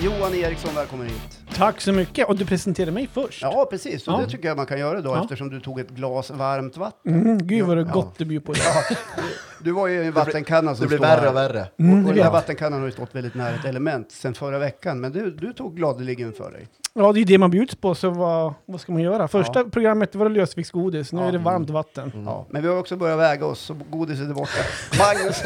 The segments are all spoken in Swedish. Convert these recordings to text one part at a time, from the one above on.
Ja, Johan Eriksson, välkommen hit. Tack så mycket. Och du presenterade mig först. Ja, precis. Och Ja. det tycker jag man kan göra då Ja. eftersom du tog ett glas varmt vatten. Mm, gud vad det Ja. gott du bjuder på. Ja, du var ju i en vattenkanna som Det blir värre och värre. Mm, och den här vattenkannan har ju stått väldigt nära ett element sedan förra veckan, men du, du tog gladeligen för dig. Ja, det är det man bjuds på, så vad, vad ska man göra? Första programmet var det lösviktsgodis, nu Ja. är det varmt vatten. Ja, men vi har också börjat väga oss, så godiset är borta. Magnus,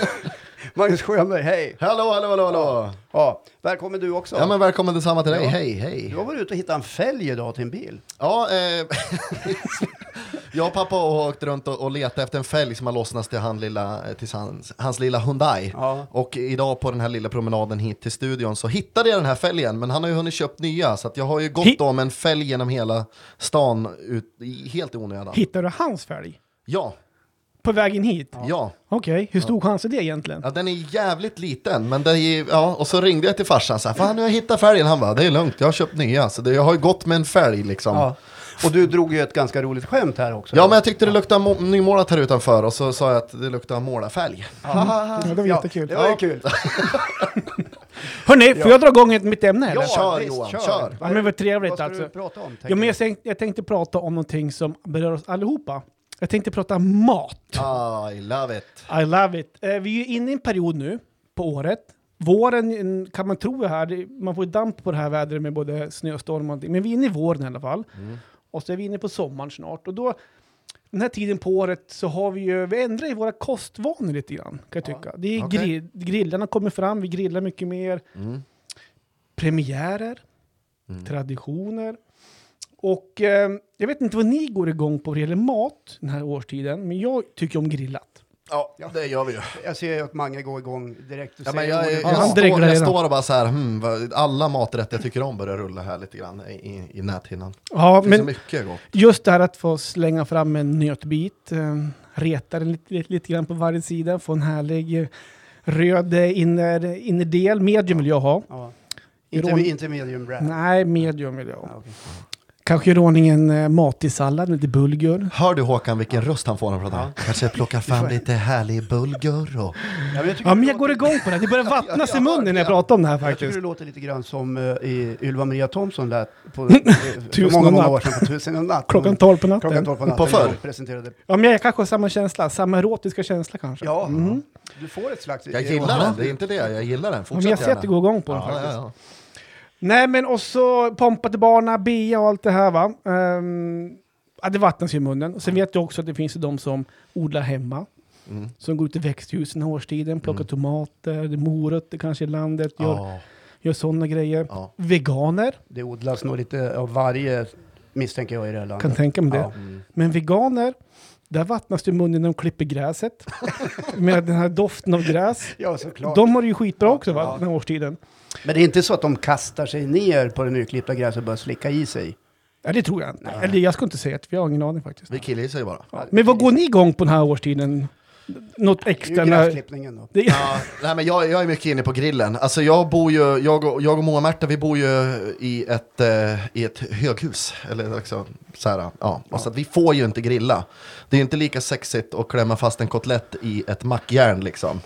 Magnus Sjöberg, hej! Hallå, hallå, hallå, hallå! Ja, välkommen du också. Ja, men välkommen detsamma till dig. Ja. Hej, Du hej! har varit ute och hittat en fälg idag till en bil. Ja, eh, jag och pappa har åkt runt och, och letat efter en fälg som har lossnats till, han lilla, eh, till hans, hans lilla Hyundai. Ja. Och idag på den här lilla promenaden hit till studion så hittade jag den här fälgen, men han har ju hunnit köpt nya, så att jag har ju gått Hi- om en fälg genom hela stan, ut, i, helt i onödan. Hittar du hans fälg? Ja, På vägen hit? ja. Okej, hur stor chans är det egentligen? Ja, den är jävligt liten, men det är, ja, och så ringde jag till farsan så här, fan nu har jag hittat fälgen, han bara, det är lugnt, jag har köpt nya, så det, jag har ju gått med en fälg liksom. Ja. Och du drog ju ett ganska roligt skämt här också. Ja men jag tyckte det luktade må- nymålat här utanför och så sa jag att det luktade målarfärg. Ja, det var jättekul. Det var ju kul. Hörni, får jag dra igång ett, mitt ämne eller? Ja, Kör, Johan, kör. Ja, men vad trevligt Vad ska alltså. du prata om? tänker Ja, men jag, tänkte, jag tänkte prata om någonting som berör oss allihopa. Jag tänkte prata mat. I love it. I love it. Eh, vi är inne i en period nu på året. Våren en- kan man tro är här. Man får ju damp på det här vädret med både snöstorm och allting. Men vi är inne i våren i alla fall. Och så är vi inne på sommaren snart. Och då, den här tiden på året så har vi ju, vi ändrar ju våra kostvanor lite grann. Kan jag tycka. Det är Okej. grill, grillarna kommer fram, vi grillar mycket mer. Mm. Premiärer, traditioner. Och eh, jag vet inte vad ni går igång på vad det gäller mat den här årstiden. Men jag tycker om grillat. Ja, det gör vi ju. Jag ser ju att Mange går igång direkt. Du Ja, men jag, jag, Ja, han står, jag står och bara så här, hmm, alla maträtter jag tycker om börjar rulla här lite grann i, i, i näthinnan. Ja, Det finns men mycket gott. just det här att få slänga fram en nötbit, eh, reta den lite, lite, lite grann på varje sida, få en härlig eh, röd eh, inner, innerdel. Medium vill jag ha. Ja. Inte, inte medium rare. Nej, medium vill jag ha. Ja, okej. Kanske i ordningen eh, matig sallad, lite bulgur. Hör du Håkan vilken röst han får när han pratar? Ja. Kanske plocka fram lite härlig bulgur och... Ja, men jag Ja, men det jag går igång på det. Det börjar vattnas i munnen när jag pratar om det här Jag tycker faktiskt. det låter lite grann som uh, i Ylva Maria Thomson lät på, för Tusen många, många år sedan på Tusen och natt. Klockan 12 på natten. Klockan 12 på natten. På förr. Presenterade. Ja, men jag kanske har samma känsla, samma erotiska känsla kanske. Ja, Mhm. du får ett slags... Jag gillar den, det är inte det, jag gillar den. Ja, men Fortsätt jag ser att det går igång på den Ja, faktiskt. Nej, men och så pompa till barna, bea och allt det här va. Um, ja, det vattnas ju i munnen. Och sen vet jag också att det finns de som odlar hemma. Mm. Som går ut i växthusen den här årstiden, plockar tomater, det är morötter kanske i landet, gör, Ja, gör sådana grejer. ja. Veganer, Det odlas nog lite av varje, misstänker jag, i det här landet. kan tänka mig det. Mm. Men veganer, där vattnas det i munnen när de klipper gräset. Med den här doften av gräs. Ja, såklart. De har det ju skitbra också va, Ja. den här årstiden. Men det är inte så att de kastar sig ner på det nyklippta gräset och börjar slicka i sig? Ja, det tror jag inte. Eller jag ska inte säga att vi har ingen aning faktiskt. Vi killgissar ju bara. Ja. Men vad går ni igång på den här årstiden? Något Det är extra? ju gräsklippningen då. Ja, nej, men jag, jag är mycket inne på grillen. Alltså jag bor ju, jag och, jag och Moa Märta, vi bor ju i ett, eh, i ett höghus. Eller också, så här, ja. Och så att vi får ju inte grilla. Det är ju inte lika sexigt att klämma fast en kotlett i ett mackjärn liksom.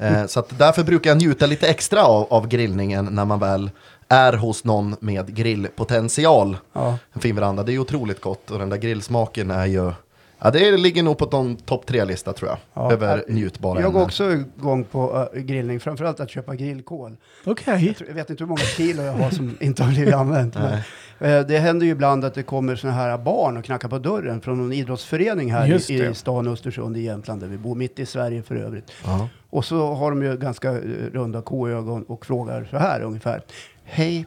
Eh, så att därför brukar jag njuta lite extra av, av grillningen när man väl är hos någon med grillpotential. Ja. En fin veranda, det är ju otroligt gott och den där grillsmaken är ju Ja, det ligger nog på någon topp tre-lista tror jag. Ja. Över njutbara Jag går också igång på uh, grillning, framförallt att köpa grillkol. Okej. Jag, tror, jag vet inte hur många kilo jag har som inte har blivit använt. Men, eh, det händer ju ibland att det kommer såna här barn och knackar på dörren från någon idrottsförening här Just i, det. i stan Östersund i Jämtland där vi bor, mitt i Sverige för övrigt. Ja. Och så har de ju ganska eh, runda koögon och frågar så här ungefär. Hej,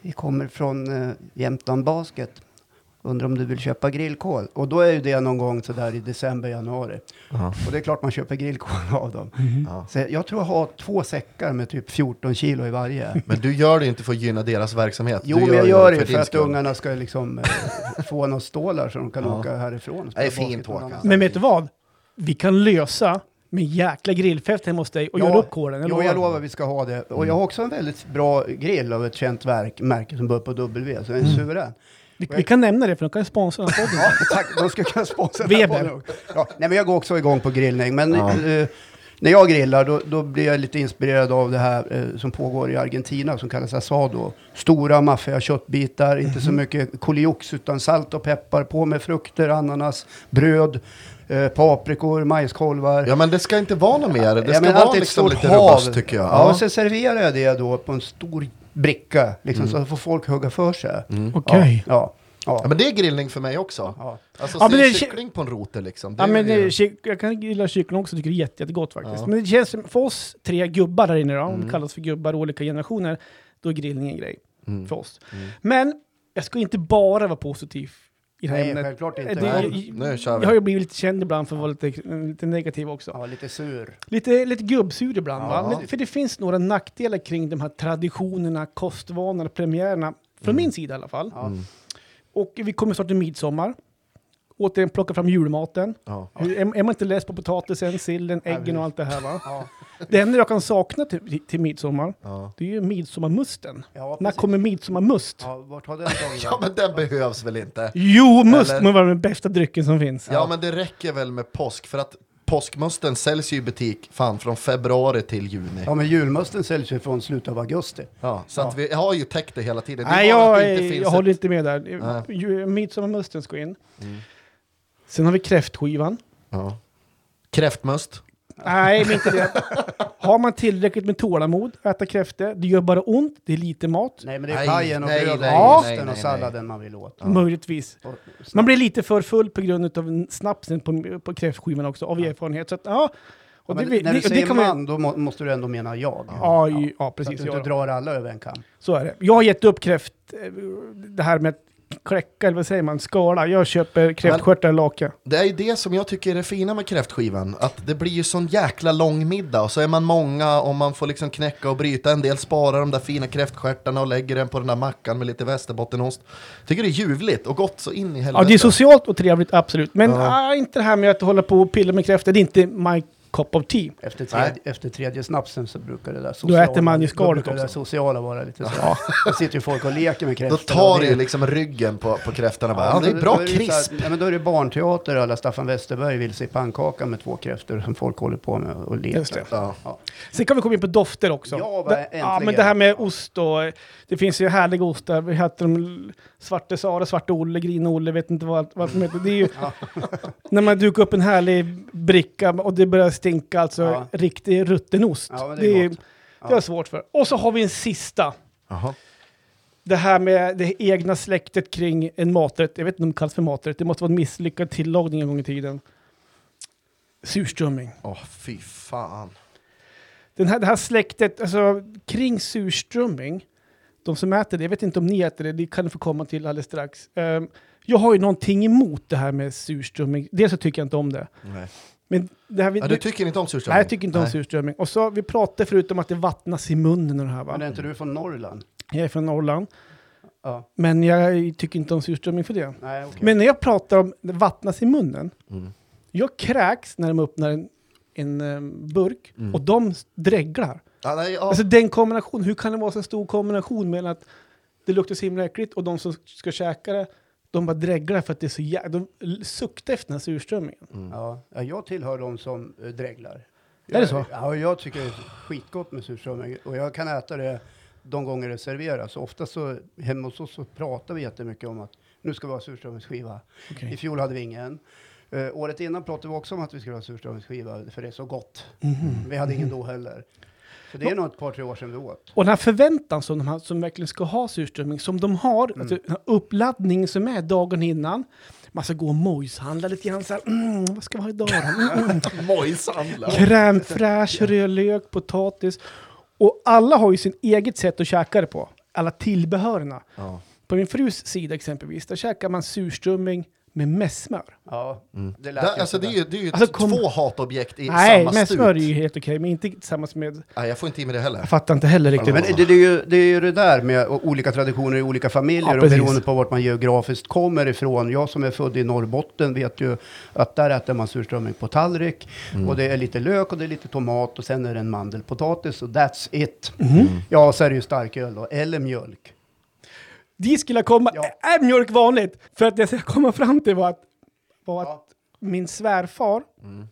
vi kommer från uh, Jämtland Basket. Undrar om du vill köpa grillkol? Och då är ju det någon gång sådär i december, januari. Ja. Och det är klart man köper grillkol av dem. Ja. Så jag tror jag har två säckar med typ 14 kilo i varje. Men du gör det inte för att gynna deras verksamhet. Jo, du men jag gör det för din att skull. ungarna ska liksom eh, få några stålar så de kan Ja. åka härifrån. Det är fint, annanstans. Men vet du vad? Vi kan lösa med jäkla grillfest hemma hos dig och Ja, göra upp kolen. Jo, jag lovar vi ska ha det. Och jag har också en väldigt bra grill av ett känt verk, märke som börjar på W, så den är suverän. Vi, vi kan nämna det för de kan sponsra den podden. Ja, tack. De ska kunna sponsra Weber. Ja, nej, men jag går också igång på grillning. Men Ja. eh, när jag grillar då, då blir jag lite inspirerad av det här eh, som pågår i Argentina som kallas asado. Stora maffiga köttbitar, inte så mycket koliox utan salt och peppar, på med frukter, ananas, bröd, eh, paprikor, majskolvar. Ja men det ska inte vara något mer. Det Ja, ska vara liksom lite robust tycker jag. Ja, och sen serverar jag det då på en stor bricka, liksom, Mm. så får folk hugga för sig. Okej. Ja, ja, Ja, ja. men det är grillning för mig också. ja. Alltså Ja, det är- kyckling på en roter liksom. Det Ja, men det, jag kan gilla kyckling också, tycker det är jätte, jättegott faktiskt. Ja. Men det känns som, för oss tre gubbar där inne då, om Mm. vi kallas för gubbar olika generationer, då är grillning en grej Mm. för oss. Mm. Men jag ska inte bara vara positiv i det här Nej, ämnet. självklart inte. Det- Nej, nu kör vi. Jag har ju blivit lite känd ibland för att vara lite, lite negativ också. ja, lite sur. Lite, lite gubbsur ibland va? Men, för det finns några nackdelar kring de här traditionerna, kostvanorna, premiärerna. Från min sida i alla fall. Ja. Mm. Och vi kommer snart till midsommar. Återigen plocka fram julmaten. Ja. Hur- Är, är man inte less på potatisen, sillen, äggen och allt det här va? Ja, Det enda jag kan sakna till, till midsommar, Ja. det är ju midsommarmusten. ja, När precis. kommer midsommarmust? Ja, vart har den tagit ja men den behövs väl inte? Jo, must Eller- må vara den bästa drycken som finns. Ja men det räcker väl med påsk för att påskmusten säljs ju i butik fan från februari till juni. Ja, men julmusten säljs ju från slutet av augusti. Ja, så att vi har ju täckt det hela tiden. Det är Nej, bara att jag, det inte jag, finns jag håller ett... inte med där. Nej. Ju- Midsommarmusten ska in. Mm. Sen har vi kräftskivan. Ja. Kräftmust. Nej, men inte det. Har man tillräckligt med tålamod att äta kräftor, det gör bara ont, det är lite mat. Nej, men det är Nej, pajen och nej, och nej, osten nej, och salladen man vill åt. Möjligtvis. Och Man blir lite för full på grund av snapsen på, på kräftskivan också, av erfarenhet. Så att, ja, och men det, när det, du det säger kan man, man, då må, måste du ändå mena jag. Ja, ja, ja, Så att precis. du inte Ja, drar alla över en kam. så är det. Jag har gett upp kräft, eh, det här med att kläcka, eller vad säger man, skala. Jag köper kräftstjärtar laka. Det är ju det som jag tycker är det fina med kräftskivan. Att det blir ju sån jäkla lång middag och så är man många och man får liksom knäcka och bryta. En del sparar de där fina kräftstjärtarna och lägger den på den där mackan med lite västerbottenost. Tycker det är ljuvligt och gott så in i helvete. Ja, det är socialt och trevligt, absolut. Men Ja. ah, inte det här med att hålla på och pilla med kräftor, det är inte my cup of tea. Efter Nej. tredje, efter tredje snapsen så brukar det där sociala, äter man ju då skalet brukar det där också. sociala vara lite så. Då sitter ju folk och leker med Då kräftor. tar det ju liksom ryggen på, på kräftorna. bara, Ja, Ja, det är då- bra då det så här- krisp. Nej, men då är det barnteater alla Staffan Westerberg vill se pannkaka med två kräftor som folk håller på med och leker. Just det. Ja. Ja. Sen kan vi komma in på dofter också. Ja, va, det, ja, äntligen. men det här med ost och... Det finns ju härliga ostar. Vi heter de Svarte Sara, Svarte Olle, Grin-Olle, vet inte vad, vad de heter. Det är ju när man dukar upp en härlig bricka och det börjar stinka, alltså Ja. riktig rutten ost. Ja, det det, är är, det har jag svårt för. Och så har vi en sista. Jaha. Det här med det egna släktet kring en maträtt. Jag vet inte om det kallas för maträtt. Det måste vara en misslyckad tillagning en gång i tiden. Surströmming. Åh, fy fan. Den här, det här släktet, alltså kring surströmming, de som äter det, jag vet inte om ni äter det, det kan ni få komma till alldeles strax. Ehm, jag har ju någonting emot det här med surströmming. Dels så tycker jag inte om det. Nej. Men det här, vi, Ja, du tycker inte om surströmming? nej, jag tycker inte om Nej. surströmming. Och så, vi pratade förut om att det vattnas i munnen och det här va? Men är inte du från Norrland? Jag är från Norrland, Ja. men jag tycker inte om surströmming för det. Nej, okej. Men när jag pratar om det vattnas i munnen, Mm. jag kräks när de öppnar en, en em, burk Mm. och de dreglar. Ja, nej, ja. Alltså den kombinationen, hur kan det vara så stor kombination mellan att det luktar så himla äckligt och de som ska käka det, de bara dreglar för att det är så jävla... De suktar efter den här surströmmingen. Mm. Ja, ja, jag tillhör de som uh, dreglar. Är jag, det så? Ja, jag tycker det är skitgott med surströmming och jag kan äta det de gånger det serveras. Ofta så hemma hos oss så pratar vi jättemycket om att nu ska vi ha surströmmingsskiva. I fjol hade vi ingen. Uh, året innan pratade vi också om att vi skulle ha surströmmingsskiva för det är så gott. Vi hade ingen då heller. Så det är nog ett par, tre år sedan vi åt. Och den här förväntan som de har, som verkligen ska ha surströmming, som de har, Mm. alltså, uppladdningen som är dagen innan, man ska gå och mojshandla lite grann så här, mm, vad ska vi ha idag? Mm. Mojsandla. Crème fraîche, rödlök, potatis. Och alla har ju sin eget sätt att käka det på, alla tillbehörerna. Ja. På min frus sida exempelvis, där käkar man surströmming med mässmör. Ja, Mm. det lät inte alltså, det är ju, det är ju Alltså, kom- två hatobjekt i Nej, samma mässmör är stut. ju helt okej, men inte tillsammans med... Nej, jag får inte i mig det heller. Jag fattar inte heller riktigt. Men det, det, är ju, det är ju det där med o- olika traditioner i olika familjer Ja, och precis. beroende på vart man geografiskt kommer ifrån. Jag som är född i Norrbotten vet ju att där äter man surströmming på tallrik Mm. och det är lite lök och det är lite tomat och sen är det en mandelpotatis och that's it. Mhm. Ja, så är det ju starköl då, eller mjölk. Dit skulle jag komma. Ja. Är mjölk vanligt? För att det jag ska komma fram till var att, var att min svärfar, Mm.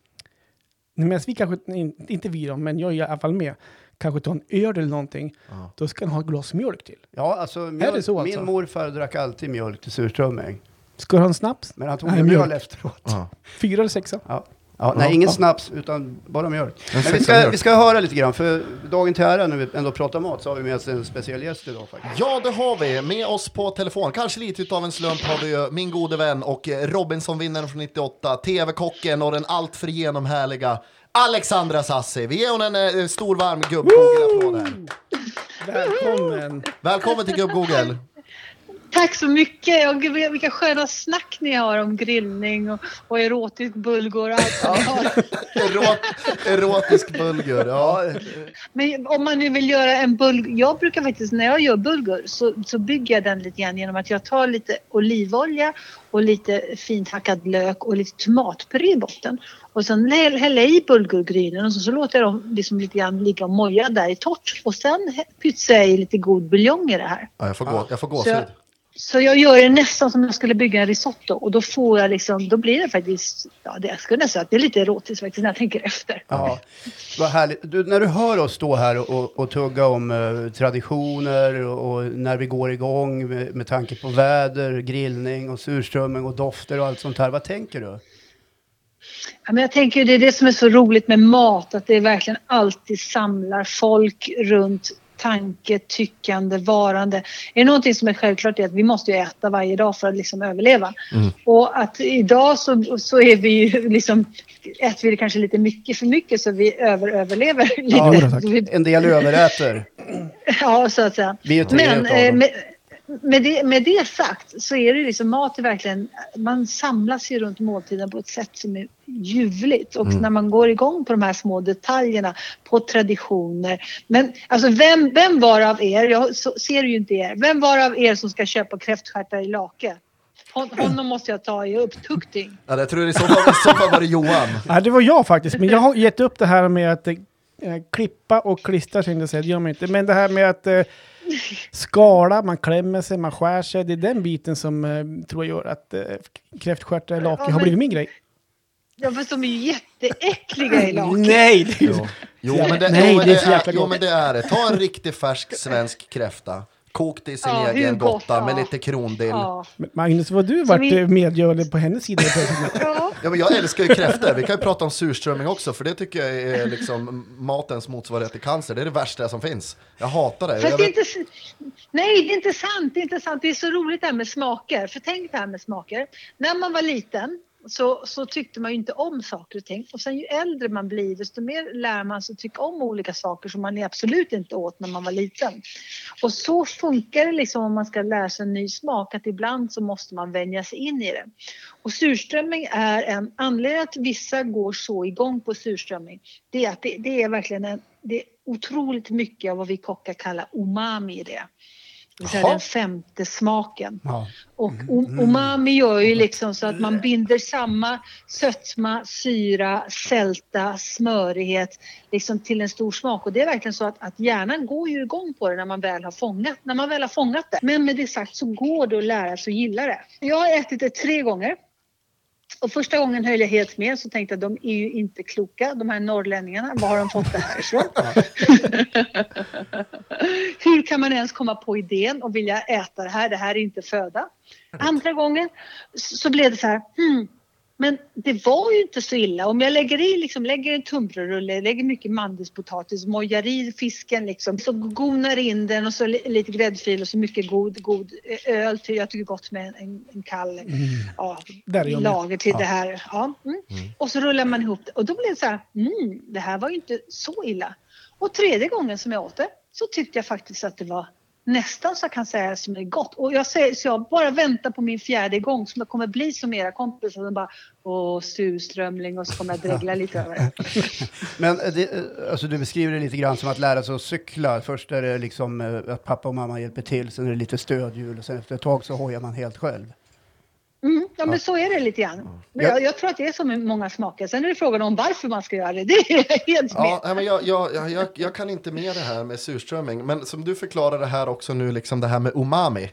medan vi kanske, in- inte vi då, men jag är i alla fall med, kanske tar en öl eller någonting, Ja. då ska han ha ett glas mjölk till. Ja, alltså, mjöl, det så alltså? min morfar drack alltid mjölk till surströmming. Ska du ha en snaps? Men han tog Nej, en mjölk. mjöl efteråt. Ja. Fyra eller sexa? Ja. Ja, nej, ingen snaps, utan bara mjölk. En Men vi ska, vi ska höra lite grann, för dagen till ära, när vi ändå pratar mat, så har vi med oss en speciell gäst idag faktiskt. Ja, det har vi. Med oss på telefon, kanske lite utav en slump, har vi ju min gode vän och eh, Robinson-vinnaren från 98, TV-kocken och den alltför genomhärliga Alexandra Sassi. Vi ger hon en eh, stor varm gubb-Google-applåd här. Välkommen! Välkommen till gubb-Google. Tack så mycket! Gud, vilka sköna snack ni har om grillning och, och erotisk bulgur och allt vad ni har. Erot, erotisk bulgur. Ja. Men om man nu vill göra en bulgur. Jag brukar faktiskt när jag gör bulgur så, så bygger jag den lite grann genom att jag tar lite olivolja och lite fint hackad lök och lite tomatpuré i botten. Och sen hä- häller jag i bulgurgrynen och så, så låter jag dem liksom lite grann ligga och moja där i torrt. Och sen pytsar jag i lite god buljong i det här. Ja, jag får, gå, jag får gåshud. Så jag gör det nästan som jag skulle bygga en risotto och då får jag liksom, då blir det faktiskt, ja det jag skulle nästan säga att det är lite erotiskt faktiskt när jag tänker efter. ja. Vad härligt. Du, när du hör oss stå här och, och, och tugga om eh, traditioner och, och när vi går igång med, med tanke på väder, grillning och surströmming och dofter och allt sånt här, vad tänker du? Ja, men jag tänker det är det som är så roligt med mat, att det verkligen alltid samlar folk runt tanke, tyckande, varande. Är det någonting som är självklart är att vi måste ju äta varje dag för att liksom överleva. Mm. Och att idag så, så är vi ju liksom, äter vi det kanske lite mycket för mycket så vi överöverlever lite. Ja, En del överäter. ja, så att säga. Vi är tre Men eh, dem. Med, med, det, med det sagt så är det liksom mat är verkligen, man samlas ju runt måltiden på ett sätt som är ljuvligt och när man går igång på de här små detaljerna, på traditioner. Men alltså vem, vem var av er, jag så, ser ju inte er, vem var av er som ska köpa kräftstjärtar i lake? Hon, honom måste jag ta i upptukting. Ja, jag tror i så fall, i så fall var det Johan. Ja, det var jag faktiskt, men jag har gett upp det här med att eh, klippa och klistra, tänkte jag säga, det gör man inte. Men det här med att eh, skala, man klämmer sig, man skär sig, det är den biten som eh, tror jag gör att eh, kräftstjärtar i lake Ja, har blivit min grej. Ja fast de är ju jätteäckliga i lake. Nej! Det är, Jo, jo, men det, Nej, jo, men det är det, jäkla är, jo men det är det. Ta en riktig färsk svensk kräfta. Kok det i sin Ja, egen gott, gotta med ja. lite krondill. Ja. Ja. Magnus, vad du varit vi- eh, medgörlig på hennes sida plötsligt. Ja. men jag älskar ju kräftor. Vi kan ju prata om surströmming också, för det tycker jag är liksom matens motsvarighet till cancer. Det är det värsta som finns. Jag hatar det. Jag det är vet, inte, nej, det är inte sant. Det är inte sant. Det är så roligt det här med smaker. För tänk det här med smaker. När man var liten så, så tyckte man ju inte om saker och ting. Och sen ju äldre man blir desto mer lär man sig tycka om olika saker som man absolut inte åt när man var liten. Och så funkar det liksom om man ska lära sig en ny smak att ibland så måste man vänja sig in i det. Och surströmming är en anledning att vissa går så igång på surströmming. Det är att det, det är verkligen en, det är otroligt mycket av vad vi kockar kallar umami i det. Det Jaha. den femte smaken. Ja. Och o- umami gör ju liksom så att man binder samma sötma, syra, sälta, smörighet liksom till en stor smak. Och det är verkligen så att, att hjärnan går ju igång på det när man väl har fångat, när man väl har fångat det. Men med det sagt så går det att lära sig att gilla det. Jag har ätit det tre gånger. Och första gången höll jag helt med så tänkte jag de är ju inte kloka de här norrlänningarna. Var har de fått det här ifrån? Hur kan man ens komma på idén och vilja äta det här? Det här är inte föda. Andra gången så blev det så här, hmm, men det var ju inte så illa. Om jag lägger i liksom, lägger en tunnbrödsrulle, lägger mycket mandelspotatis, mojar i fisken liksom, så gonar in den och så li- lite gräddfil och så mycket god, god eh, öl. Till, jag tycker gott med en, en, kall ja, jag med. lager till det här. Ja, mm. Och så rullar man ihop det och då blev det så här, mm, det här var ju inte så illa. Och tredje gången som jag åt det så tyckte jag faktiskt att det var nästan så jag kan säga som är gott. Och jag säger så jag bara väntar på min fjärde gång som jag kommer bli som era kompisar som bara åh surströmming och så kommer jag dregla lite över det. Men eh, det, eh, alltså du beskriver det lite grann som att lära sig att cykla. Först är det liksom eh, att pappa och mamma hjälper till, sen är det lite stödhjul och sen efter ett tag så hojar man helt själv. Mm, ja men så är det lite grann. Jag, jag tror att det är så med många smaker. Sen är det frågan om varför man ska göra det. Det är jag helt med. Ja, nej, men jag, jag, jag, jag, jag kan inte med det här med surströmming. Men som du förklarade här också nu, liksom det här med umami.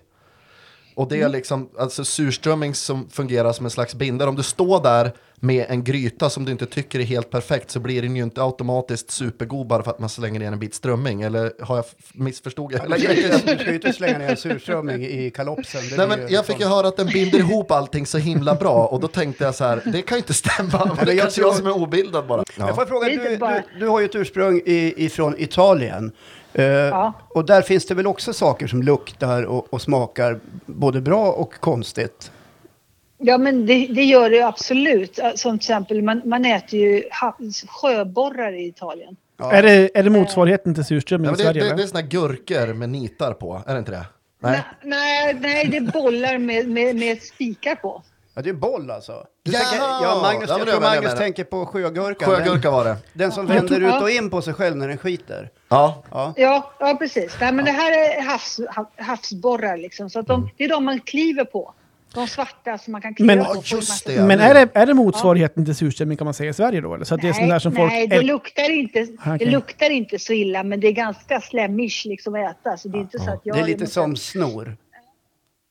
Och det är liksom, alltså surströmming som fungerar som en slags bindare. Om du står där med en gryta som du inte tycker är helt perfekt så blir den ju inte automatiskt supergod bara för att man slänger ner en bit strömming. Eller har jag missförstod jag Du ska, ju inte slänga ner surströmming i kalopsen. Nej men jag fick ju liksom- höra att den binder ihop allting så himla bra och då tänkte jag så här, det kan ju inte stämma. Men det jag är kanske jag som är obildad bara. Jag får fråga, du, du, du har ju ett ursprung i, ifrån Italien. Eh, Och där finns det väl också saker som luktar och, och smakar både bra och konstigt? Ja, men det, det gör det absolut. Som till exempel, man, man äter ju sjöborrar i Italien. Ja. Är, det, är det motsvarigheten till surströmming Ja, i det, Sverige? det, eller? det är såna gurkor med nitar på, är det inte det? Nej. Nej, nej, nej det är bollar med, med, med spikar på. Ja, det är boll alltså. Du tänker, ja, Magnus, Ja, men jag det tror var det jag Magnus menade. tänker på sjögurka. Sjögurka var det. Den, den som Ja. vänder ut och in på sig själv när den skiter. Ja, Ja. Ja, ja precis. Nej, men det här är havs, hav, havsborrar liksom. Så att de, det är de man kliver på. De svarta som man kan kliva Men- på. Ja, på just det. Men är det, är det motsvarigheten till surströmming kan man säga i Sverige då? Eller? Så att det är sånt där som folk... nej det, äl- luktar inte, Okej. det luktar inte så illa men det är ganska slemish liksom att äta. Så det är inte så att jag, Det är lite som snor.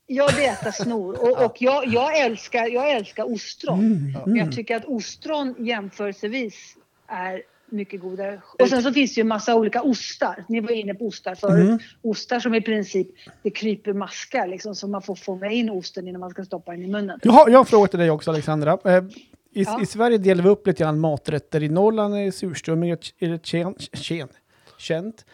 Ja, det äter snor. Och, och jag, jag, älskar, jag älskar ostron. Mm. Men jag tycker att ostron jämförelsevis är mycket godare. Och sen så finns det ju massa olika ostar. Ni var inne på ostar förut. Mm. Ostar som i princip, det kryper maskar liksom så man får fånga in osten innan man ska stoppa den i munnen. Jag har, jag har en fråga till dig också Alexandra. Eh, i, Ja. I Sverige delar vi upp lite grann maträtter. I Norrland är surströmming är det tjen, tjen, känt.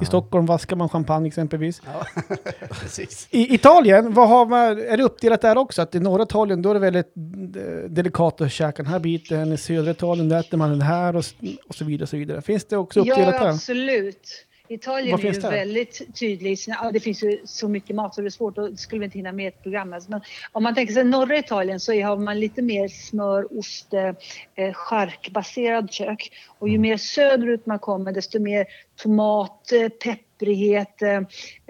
I Stockholm vaskar man champagne exempelvis. Precis. I Italien, vad har man, är det uppdelat där också? Att i norra Italien då är det väldigt eh, delikat att käka den här biten. I södra Italien där äter man den här och, och så vidare. Och så vidare. Finns det också uppdelat Ja, där? absolut. Italien Vad är ju väldigt tydlig. i sina- Ja, det finns ju så mycket mat så det är svårt och skulle vi inte hinna med ett program. alltså. Men om man tänker sig norra Italien så har man lite mer smör, ost, eh, charkbaserad kök. Och ju mer söderut man kommer desto mer tomat, eh, pepprighet, eh,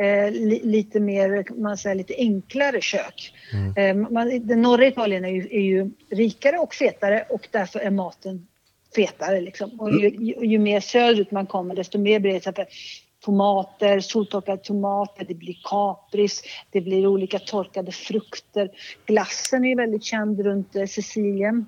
eh, li, lite mer, man säger, lite enklare kök. Eh, man, den norra Italien är ju, är ju rikare och fetare och därför är maten fetare. Liksom. Och ju, ju, ju mer söderut man kommer desto mer blir det exempel tomater, soltorkade tomater, det blir kapris, det blir olika torkade frukter. Glassen är väldigt känd runt eh, Sicilien.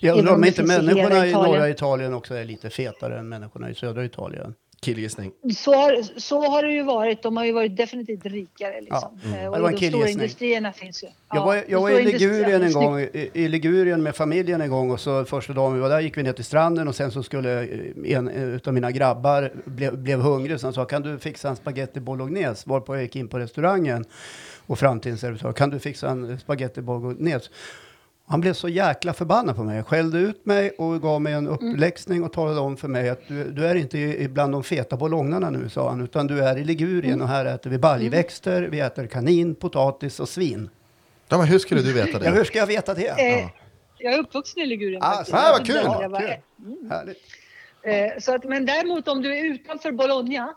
Jag undrar om inte människorna i norra Italien också är lite fetare än människorna i södra Italien. Killgissning. Så så har det ju varit. De har ju varit definitivt rikare. Liksom. Ja. Eh, Det Och var en de stora industrierna finns ju. Jag var, jag var i Ligurien en gång, i, i Ligurien med familjen en gång och så första dagen vi var där gick vi ner till stranden och sen så skulle eh, en utav mina grabbar blev, blev hungrig så han sa kan du fixa en spaghetti bolognese? Varpå jag gick in på restaurangen och fram till en servitör, kan du fixa en spaghetti bolognese? Han blev så jäkla förbannad på mig, skällde ut mig och gav mig en uppläxning och talade om för mig att du, du är inte i- bland de feta bolognerna nu, sa han, utan du är i Ligurien och här äter vi baljväxter, vi äter kanin, potatis och svin. Ja, men hur skulle du veta det? Ja, hur ska jag veta det? Eh, Jag är uppvuxen i Ligurien. Ah, faktiskt. så här, vad kul. Ja, kul. Härligt. Eh, Så att, men däremot om du är utanför Bologna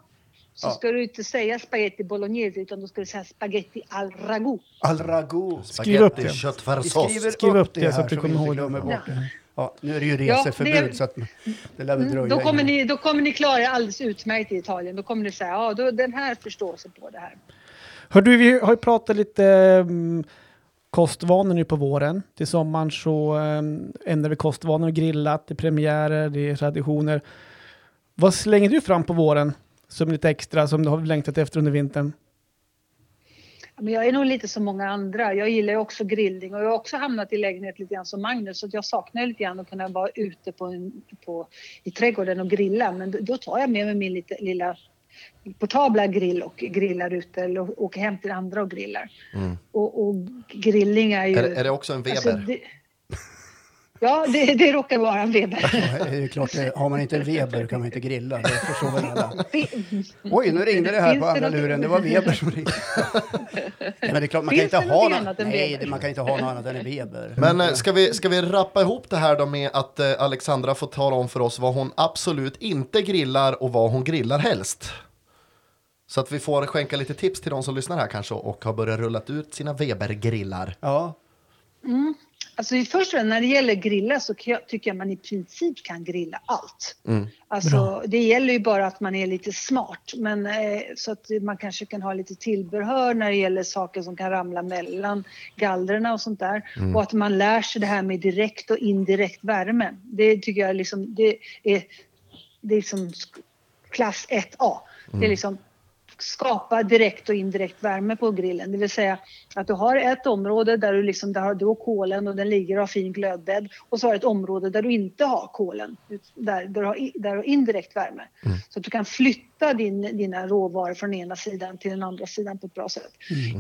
så Ja. ska du inte säga spaghetti bolognese utan då ska du säga spaghetti al ragu. Al ragu. Skriv upp det. Köttfärssås. skriver Skriv upp det här så att vi kommer inte ihåg det. bort det. Ja, nu är det ju Ja, reseförbud det- så att det lär väl dröja. Mm, Då kommer, ni, då kommer ni klara er alldeles utmärkt i Italien. Då kommer ni säga ja, då, den här förstår sig på det här. Hör du, vi har ju pratat lite um, kostvanor nu på våren. Till sommaren så um, ändrar vi kostvanor, grillat, det är premiärer, det är traditioner. Vad slänger du fram på våren som lite extra som du har längtat efter under vintern? Ja, Men jag är nog lite som många andra. Jag gillar också grillning och jag har också hamnat i lägenhet lite grann som Magnus. Så jag saknar lite grann att kunna vara ute på en, på, i trädgården och grilla. Men då, då tar jag med mig min lite, lilla portabla grill och grillar ute eller åker hem till andra och grillar. Och, och grillning är ju... Är, är det också en Weber? alltså, det, ja, det, det råkar vara en Weber. Ja, det är ju klart, har man inte en Weber kan man inte grilla. Det förstår väl alla. Oj, nu ringde det här på andra luren. Det var Weber som ringde. Nej, men det är klart, man kan inte ha något Nej, man kan inte ha något annat än en Weber. Men eh, ska vi, ska vi rappa ihop det här då med att eh, Alexandra får tala om för oss vad hon absolut inte grillar och vad hon grillar helst? Så att vi får skänka lite tips till de som lyssnar här kanske och har börjat rulla ut sina Weber-grillar. Ja, Alltså i första när det gäller grilla så tycker jag man i princip kan grilla allt. Mm. Alltså det gäller ju bara att man är lite smart. Men eh, så att man kanske kan ha lite tillbehör när det gäller saker som kan ramla mellan gallrarna och sånt där. Och att man lär sig det här med direkt och indirekt värme. Det tycker jag liksom, det är, det är sk- klass 1A. Det är liksom skapa direkt och indirekt värme på grillen. Det vill säga att du har ett område där du, liksom, där har du har kolen och den ligger och har fin glödbädd. Och så har du ett område där du inte har kolen, där, där, du, har, där du har indirekt värme. Så att du kan flytta din, dina råvaror från ena sidan till den andra sidan på ett bra sätt.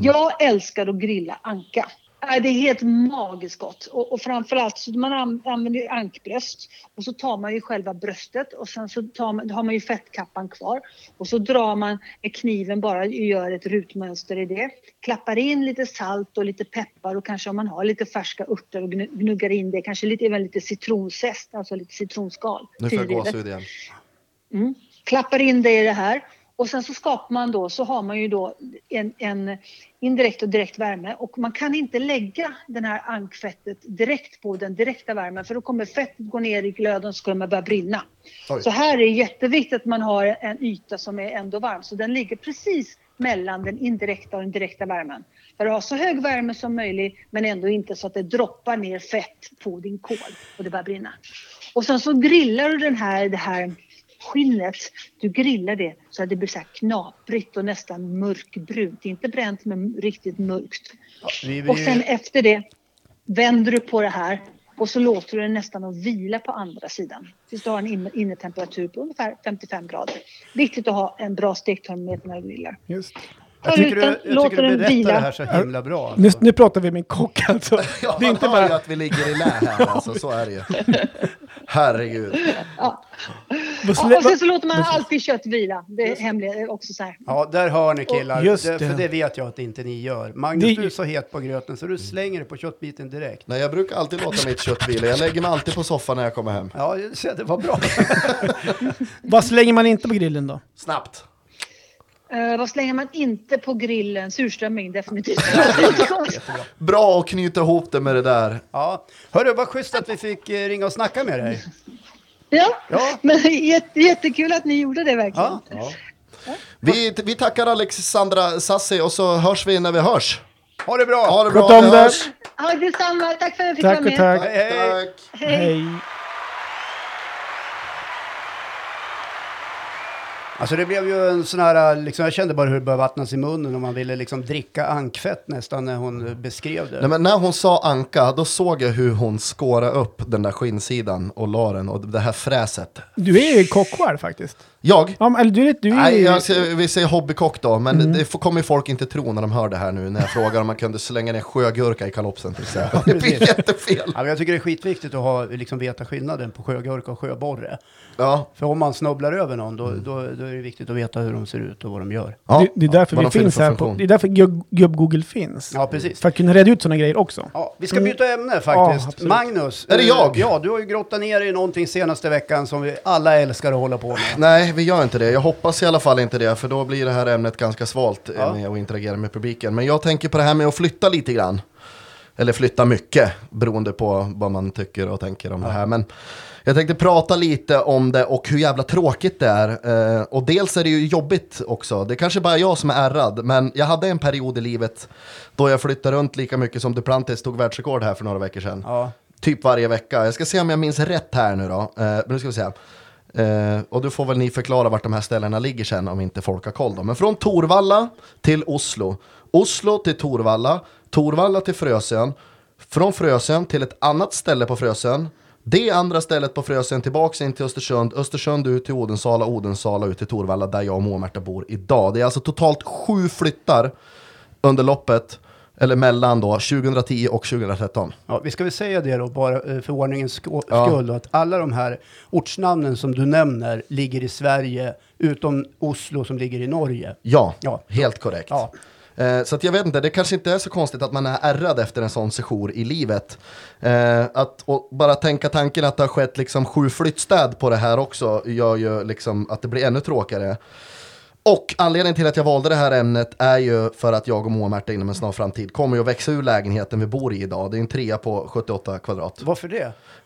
Jag älskar att grilla anka. Det är helt magiskt gott. Och, och framförallt så man an- använder ankbröst och så tar man ju själva bröstet och sen så man, har man ju fettkappan kvar och så drar man med kniven bara och gör ett rutmönster i det. Klappar in lite salt och lite peppar och kanske om man har lite färska örter och gnu- gnuggar in det. Kanske lite, även lite citronzest, alltså lite citronskal. Nu får jag gåshud igen. Mm. Klappar in det i det här och sen så skapar man då, så har man ju då en, en indirekt och direkt värme och man kan inte lägga den här ankfettet direkt på den direkta värmen för då kommer fettet gå ner i glöden och så kommer det börja brinna. Oj. Så här är det jätteviktigt att man har en yta som är ändå varm så den ligger precis mellan den indirekta och den direkta värmen. Där du har så hög värme som möjligt men ändå inte så att det droppar ner fett på din kol och det börjar brinna. Och sen så grillar du den här, det här skinnet, du grillar det så att det blir så här knaprigt och nästan mörkbrunt. Inte bränt men riktigt mörkt. Vi Och sen efter det vänder du på det här och så låter du den nästan att vila på andra sidan. Tills du har en inne- innetemperatur på ungefär 55 grader. Viktigt att ha en bra stektermometer när du grillar. Just. jag tycker du, jag låter tycker du berättar vila. det här så himla bra. Nu, Alltså. nu pratar vi med en kock alltså. Ja, det är inte hör ju bara... att vi ligger i lä här, alltså, så är det ju. Herregud. Ja. Och sen så låter man alltid kött vila. Det är hemligt också så här. Ja, där hör ni killar. Just det, för det vet jag att inte ni gör. Magnus, Det- du är så het på gröten så du slänger det på köttbiten direkt. Nej, jag brukar alltid låta mitt kött vila. Jag lägger mig alltid på soffan när jag kommer hem. Ja, det var bra. Vad slänger man inte på grillen då? Snabbt. Uh, vad slänger man inte på grillen? Surströmming definitivt. Bra att knyta ihop det med det där. Ja. Hörru, vad schysst att vi fick eh, ringa och snacka med dig. ja, Ja. men jätte, jättekul att ni gjorde det verkligen. Ja. Vi, vi tackar Alexandra Sassi och så hörs vi när vi hörs. Ha det bra! Ha det bra, Sköt om det. Ja, detsamma. Tack för att jag fick Tack vara och med. tack. Hej, hej. Tack. Hej. Alltså det blev ju en sån här, liksom, jag kände bara hur det började vattnas i munnen och man ville liksom dricka ankfett nästan när hon beskrev det. Nej, men när hon sa anka, då såg jag hur hon skårade upp den där skinnsidan och la den och det här fräset. Du är ju kockvärd faktiskt. Jag? Ja, men- eller du är, du är Nej, jag vi säger hobbykock då, men det får, kommer folk inte tro när de hör det här nu när jag frågar om man kunde slänga ner sjögurka i kalopsen till exempel. Det blir jättefel. Ja, men jag tycker det är skitviktigt att ha, liksom, veta skillnaden på sjögurka och sjöborre. Ja. För om man snubblar över någon, då, då, då är det viktigt att veta hur de ser ut och vad de gör. Ja. det, det är därför vad vi finns här på... Det är därför Gubb-Google finns. Ja, precis. För att kunna reda ut sådana grejer också. Ja, vi ska Mm. byta ämne Ja, faktiskt. absolut. Magnus. Är det eh, jag? Ja, du har ju grottat ner dig i någonting senaste veckan som vi alla älskar att hålla på med. Nej, vi gör inte det. Jag hoppas i alla fall inte det, för då blir det här ämnet ganska svalt eh, Ja. med att interagera med publiken. Men jag tänker på det här med att flytta lite grann. Eller flytta mycket, beroende på vad man tycker och tänker om det här. Men jag tänkte prata lite om det och hur jävla tråkigt det är. Eh, och dels är det ju jobbigt också. Det är kanske bara jag som är ärrad, men jag hade en period i livet då jag flyttade runt lika mycket som Duplantis tog världsrekord här för några veckor sedan. Ja. Typ varje vecka. Jag ska se om jag minns rätt här nu då. Eh, men nu ska vi se. Eh, och då får väl ni förklara vart de här ställena ligger sen om inte folk har koll då. Men från Torvalla till Oslo. Oslo till Torvalla. Torvalla till Frösön. Från Frösön till ett annat ställe på Frösön. Det andra stället på Frösön tillbaks in till Östersund. Östersund ut till Odensala. Odensala ut till Torvalla där jag och Moa-Märta bor idag. Det är alltså totalt sju flyttar under loppet. Eller mellan då 2010 och 2013. Ja, vi ska väl säga det då, bara eh, för ordningens sko- Ja. skull, att alla de här ortsnamnen som du nämner ligger i Sverige, utom Oslo som ligger i Norge. Ja, Ja. helt korrekt. Ja. Eh, så att jag vet inte, det kanske inte är så konstigt att man är ärrad efter en sån sejour i livet. Eh, att bara tänka tanken att det har skett liksom sju flyttstäd på det här också gör ju liksom att det blir ännu tråkigare. Och anledningen till att jag valde det här ämnet är ju för att jag och Moa-Märta inom en snar framtid kommer ju att växa ur lägenheten vi bor i idag. Det är en trea på 78 kvadrat. Varför det?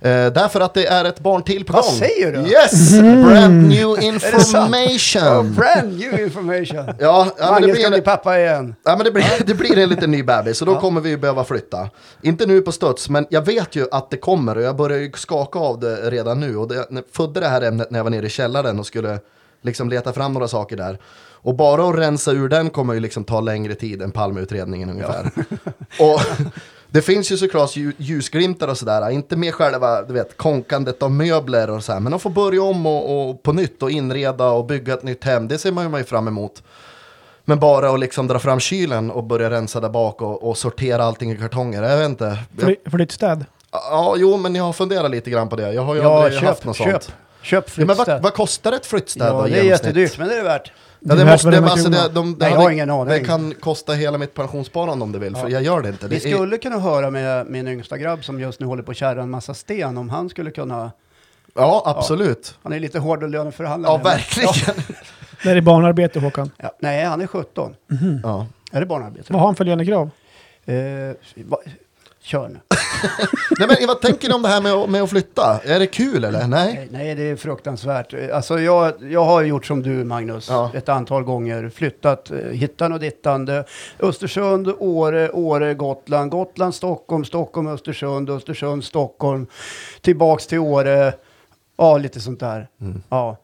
Eh, därför att det är ett barn till på Vad gång. säger du? Yes! Brand new sant? Oh, information! brand new information. Ja, ja, men det blir ska en, bli pappa igen. Ja, men det, blir, det blir en liten ny bebis, så då kommer vi ju behöva flytta. Inte nu på studs, men jag vet ju att det kommer och jag börjar ju skaka av det redan nu. Och det, när- födde det här ämnet när jag var nere i källaren och skulle liksom leta fram några saker där. Och bara att rensa ur den kommer ju liksom ta längre tid än Palmeutredningen ungefär. och det finns ju såklart lju- ljusglimtar och sådär, inte med själva du vet, konkandet av möbler och så här, men att få börja om och, och på nytt och inreda och bygga ett nytt hem, det ser man ju fram emot. Men bara att liksom dra fram kylen och börja rensa där bak och, och sortera allting i kartonger, jag vet inte. Fly, flyttstäd. ja, jo, men jag har funderat lite grann på det. Jag har ju Ja, aldrig haft köp, något köp. sånt. Köp Ja, men vad, flyttstäd. vad kostar ett flyttstäd Ja, då, i det är genomsnitt? jättedyrt, men det är det värt. Ja, det, Det är måste, värt det, varenda alltså, det, krona. de, det, Nej, jag har ingen aning. det kan kosta hela mitt pensionssparande om du vill, för jag gör det inte. Vi Det är, skulle kunna höra med min yngsta grabb som just nu håller på att kärra en massa sten om han skulle kunna... ja, absolut. Han är lite hård och löneförhandlare. Ja, men- verkligen. Det är barnarbete Håkan. Ja, nej, han är 17. Ja. Är det barnarbete? Vad har han för lönekrav? Eh, va, kör nu. Nej, men vad tänker ni om det här med, med att flytta? Är det kul eller? Nej? Nej, nej, det är fruktansvärt. Alltså, jag, jag har gjort som du, Magnus, Ja. ett antal gånger. Flyttat eh, hittan och dittande. Östersund, Åre, Åre, Gotland. Gotland, Stockholm, Stockholm, Östersund, Östersund, Stockholm. Tillbaks till Åre. Ja, lite sånt där. Mm. Ja.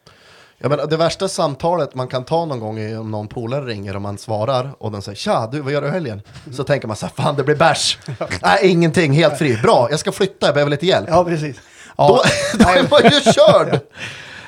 Jag menar, det värsta samtalet man kan ta någon gång är om någon polare ringer och man svarar och den säger tja, du vad gör du i helgen? Så tänker man så här, fan det blir bärs. Nej, ingenting, helt fri. Bra, jag ska flytta, jag behöver lite hjälp. ja, precis. Då, Ja. då är man ju körd!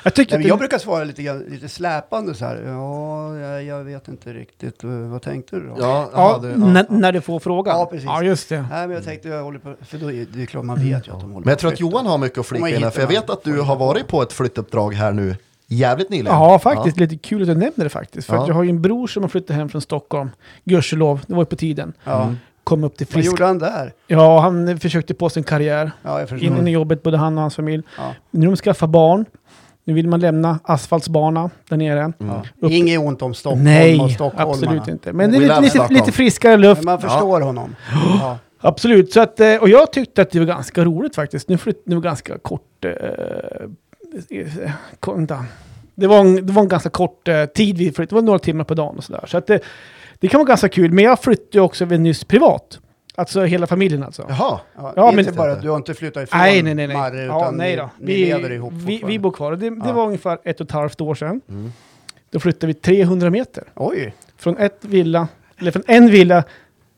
Jag tycker Nej, men jag brukar svara lite, lite släpande så här. Ja, jag, jag vet inte riktigt. Eh, Vad tänkte du då? Ja, ja, ja, det, ja. när, du får frågan. Ja, precis. Ja, just det. Nej, men jag tänkte jag håller på, för då är det är klart man vet ju att de håller Men på jag tror att. Johan har mycket att flika in här, för jag vet att du har varit på ett flyttuppdrag här nu jävligt nyligen. Ja, faktiskt. Lite kul att du nämner det faktiskt. För Ja. att jag har ju en bror som har flyttat hem från Stockholm. Gudskelov, det var ju på tiden. Ja. Kom upp till Vad frisk... gjorde han där? Ja, han försökte på sin karriär. Ja, jag förstår. In i jobbet, både han och hans familj. Ja. Nu har de skaffat barn. Nu vill man lämna asfaltsbana där nere. Ja. Upp- Inget ont om Stockholm Nej, och stockholmarna. absolut inte. Men det är lite, lite, lite friskare luft. Men man förstår honom. Ja. Absolut. Så att, eh, och jag tyckte att det var ganska roligt faktiskt. Nu flytt, det var ganska kort... Eh. Det, var en, det var en ganska kort eh, tid vi flyttade. Det var några timmar på dagen och sådär. Så att det, det kan vara ganska kul. Men jag flyttade också väl nyss privat. Alltså hela familjen alltså. Jaha. Ja, Ja, inte men- bara du har inte flyttat ifrån Nej, nej, nej. nej. Marre, utan ja, nej ni, då. ni lever ihop vi, vi bor kvar. Det, det Ja. var ungefär ett och ett halvt år sedan. Mm. Då flyttade vi 300 meter. Oj! Från ett villa, eller från en villa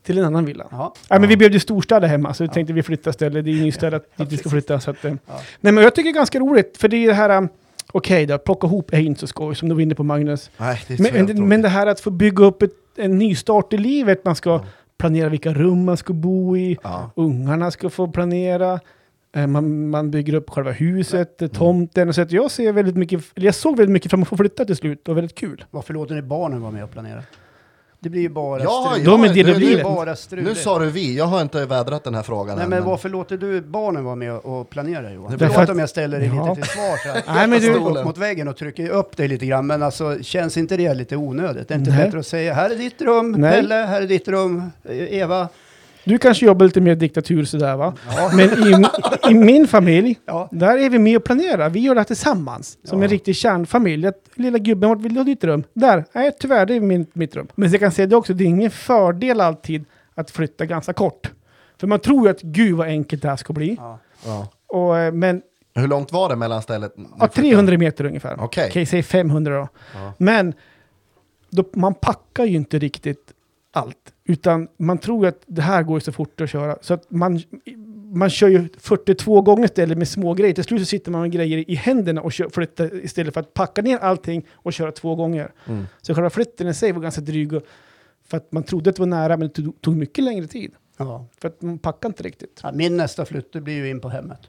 till en annan villa. Ja. Ja, men vi behövde storstäder hemma, så vi tänkte vi flyttar istället. Det är ju nystädat dit vi ska flytta. Så att, eh. Nej, men jag tycker det är ganska roligt, för det är det här... um, Okej då, plocka ihop är inte så skoj, som du var inne på Magnus. Nej, det Men, tråkigt. men det här att få bygga upp ett, en ny start i livet, man ska planera vilka rum man ska bo i, Ja. ungarna ska få planera, eh, man, man bygger upp själva huset, tomten. Så att jag, ser väldigt mycket, jag såg väldigt mycket fram emot att få flytta till slut, och väldigt kul. Varför låter ni barnen vara med och planera? Det blir ju bara Ja, strul. De är del nu- av livet. bara Nu struligt. sa du vi, jag har inte vädrat den här frågan Nej, än. men varför låter du barnen vara med och planera Johan? Förlåt om jag ställer dig Ja. lite till svar så här. Nej, men du- upp mot väggen och trycker upp dig lite grann. Men alltså, känns inte det lite onödigt? Det är inte Nej. bättre att säga här är ditt rum, Nej. Pelle, här är ditt rum, Eva. Du kanske jobbar lite mer diktatur sådär va? Men i, i min familj, Ja. där är vi med och planerar. Vi gör det här tillsammans. Som Ja. en riktig kärnfamilj. Att, lilla gubben, vart vill du ha ditt rum? Där. Nej, tyvärr, det är min, mitt rum. Men jag kan säga det också, det är ingen fördel alltid att flytta ganska kort. För man tror ju att gud vad enkelt det här ska bli. Ja. Ja. Och, eh, men Hur långt var det mellan stället? ja, 300 meter ungefär. Okej. Okej, säg 500 då. Ja. Men då, man packar ju inte riktigt allt. Utan man tror att det här går så fort att köra. Så att man, man kör ju 42 gånger istället med små grejer. Till slut så sitter man med grejer i händerna och kör, flyttar istället för att packa ner allting och köra två gånger. Mm. Så själva flytten i sig var ganska dryg. och- För att man trodde att det var nära men det tog, mycket längre tid. Ja. För att man packade inte riktigt. Ja, min nästa flytt det blir ju in på hemmet.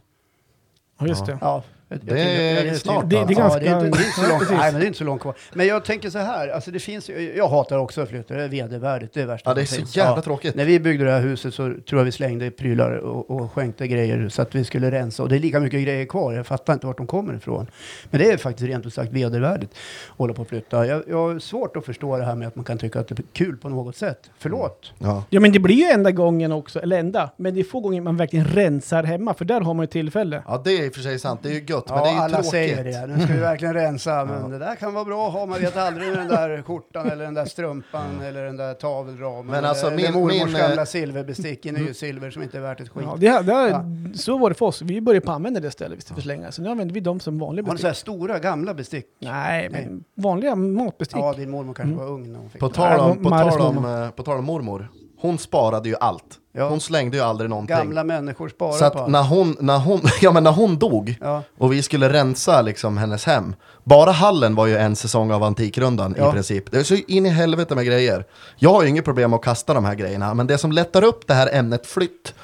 Ja, just det. Ja, Det är snart, Det- det är Ja, ganska- det är inte, det är inte så Ja, långt, nej, men det är inte så långt kvar. Men jag tänker så här, alltså det finns, jag hatar också att flytta, det är vedervärdigt, det är värsta Ja, det är så finns. jävla Ja. tråkigt. När vi byggde det här huset så tror jag vi slängde prylar och, och skänkte grejer så att vi skulle rensa. Och det är lika mycket grejer kvar, jag fattar inte vart de kommer ifrån. Men det är faktiskt rent ut sagt vedervärdigt att hålla på och flytta. Jag, jag har svårt att förstå det här med att man kan tycka att det är kul på något sätt. Förlåt. Ja. Ja men det blir ju enda gången också, eller enda, men det är få gånger man verkligen rensar hemma, för där har man ju tillfälle. ja, det är i och för sig sant. Det är ju gött, men Ja, det är ju alla tråkigt. säger det. Nu ska vi verkligen rensa, men det där kan vara bra att ha. Man vet aldrig med den där skjortan eller den där strumpan eller den där tavelramen. Men alltså, eller, min- eller mormors min, eh, gamla silverbestick i ny silver som inte är värt ett skit. Ja, det, det, Ja. Så var det för oss. Vi började på använda det istället istället för slänga. Så nu använder vi dem som vanliga Har ni så bestick. här stora gamla bestick? Nej, men vanliga matbestick. Ja, din mormor kanske Mm. var ung när hon fick På tal, om, Nej, på, tal om, eh, på tal om mormor, hon sparade ju allt. Ja. Hon slängde ju aldrig någonting. Gamla människor sparar så på att allt. när hon, när, hon, ja, men när hon dog Ja. och vi skulle rensa liksom hennes hem, bara hallen var ju en säsong av Antikrundan Ja. i princip. Det är så in i helvete med grejer. Jag har ju inget problem att kasta de här grejerna, men det som lättar upp det här ämnet flytt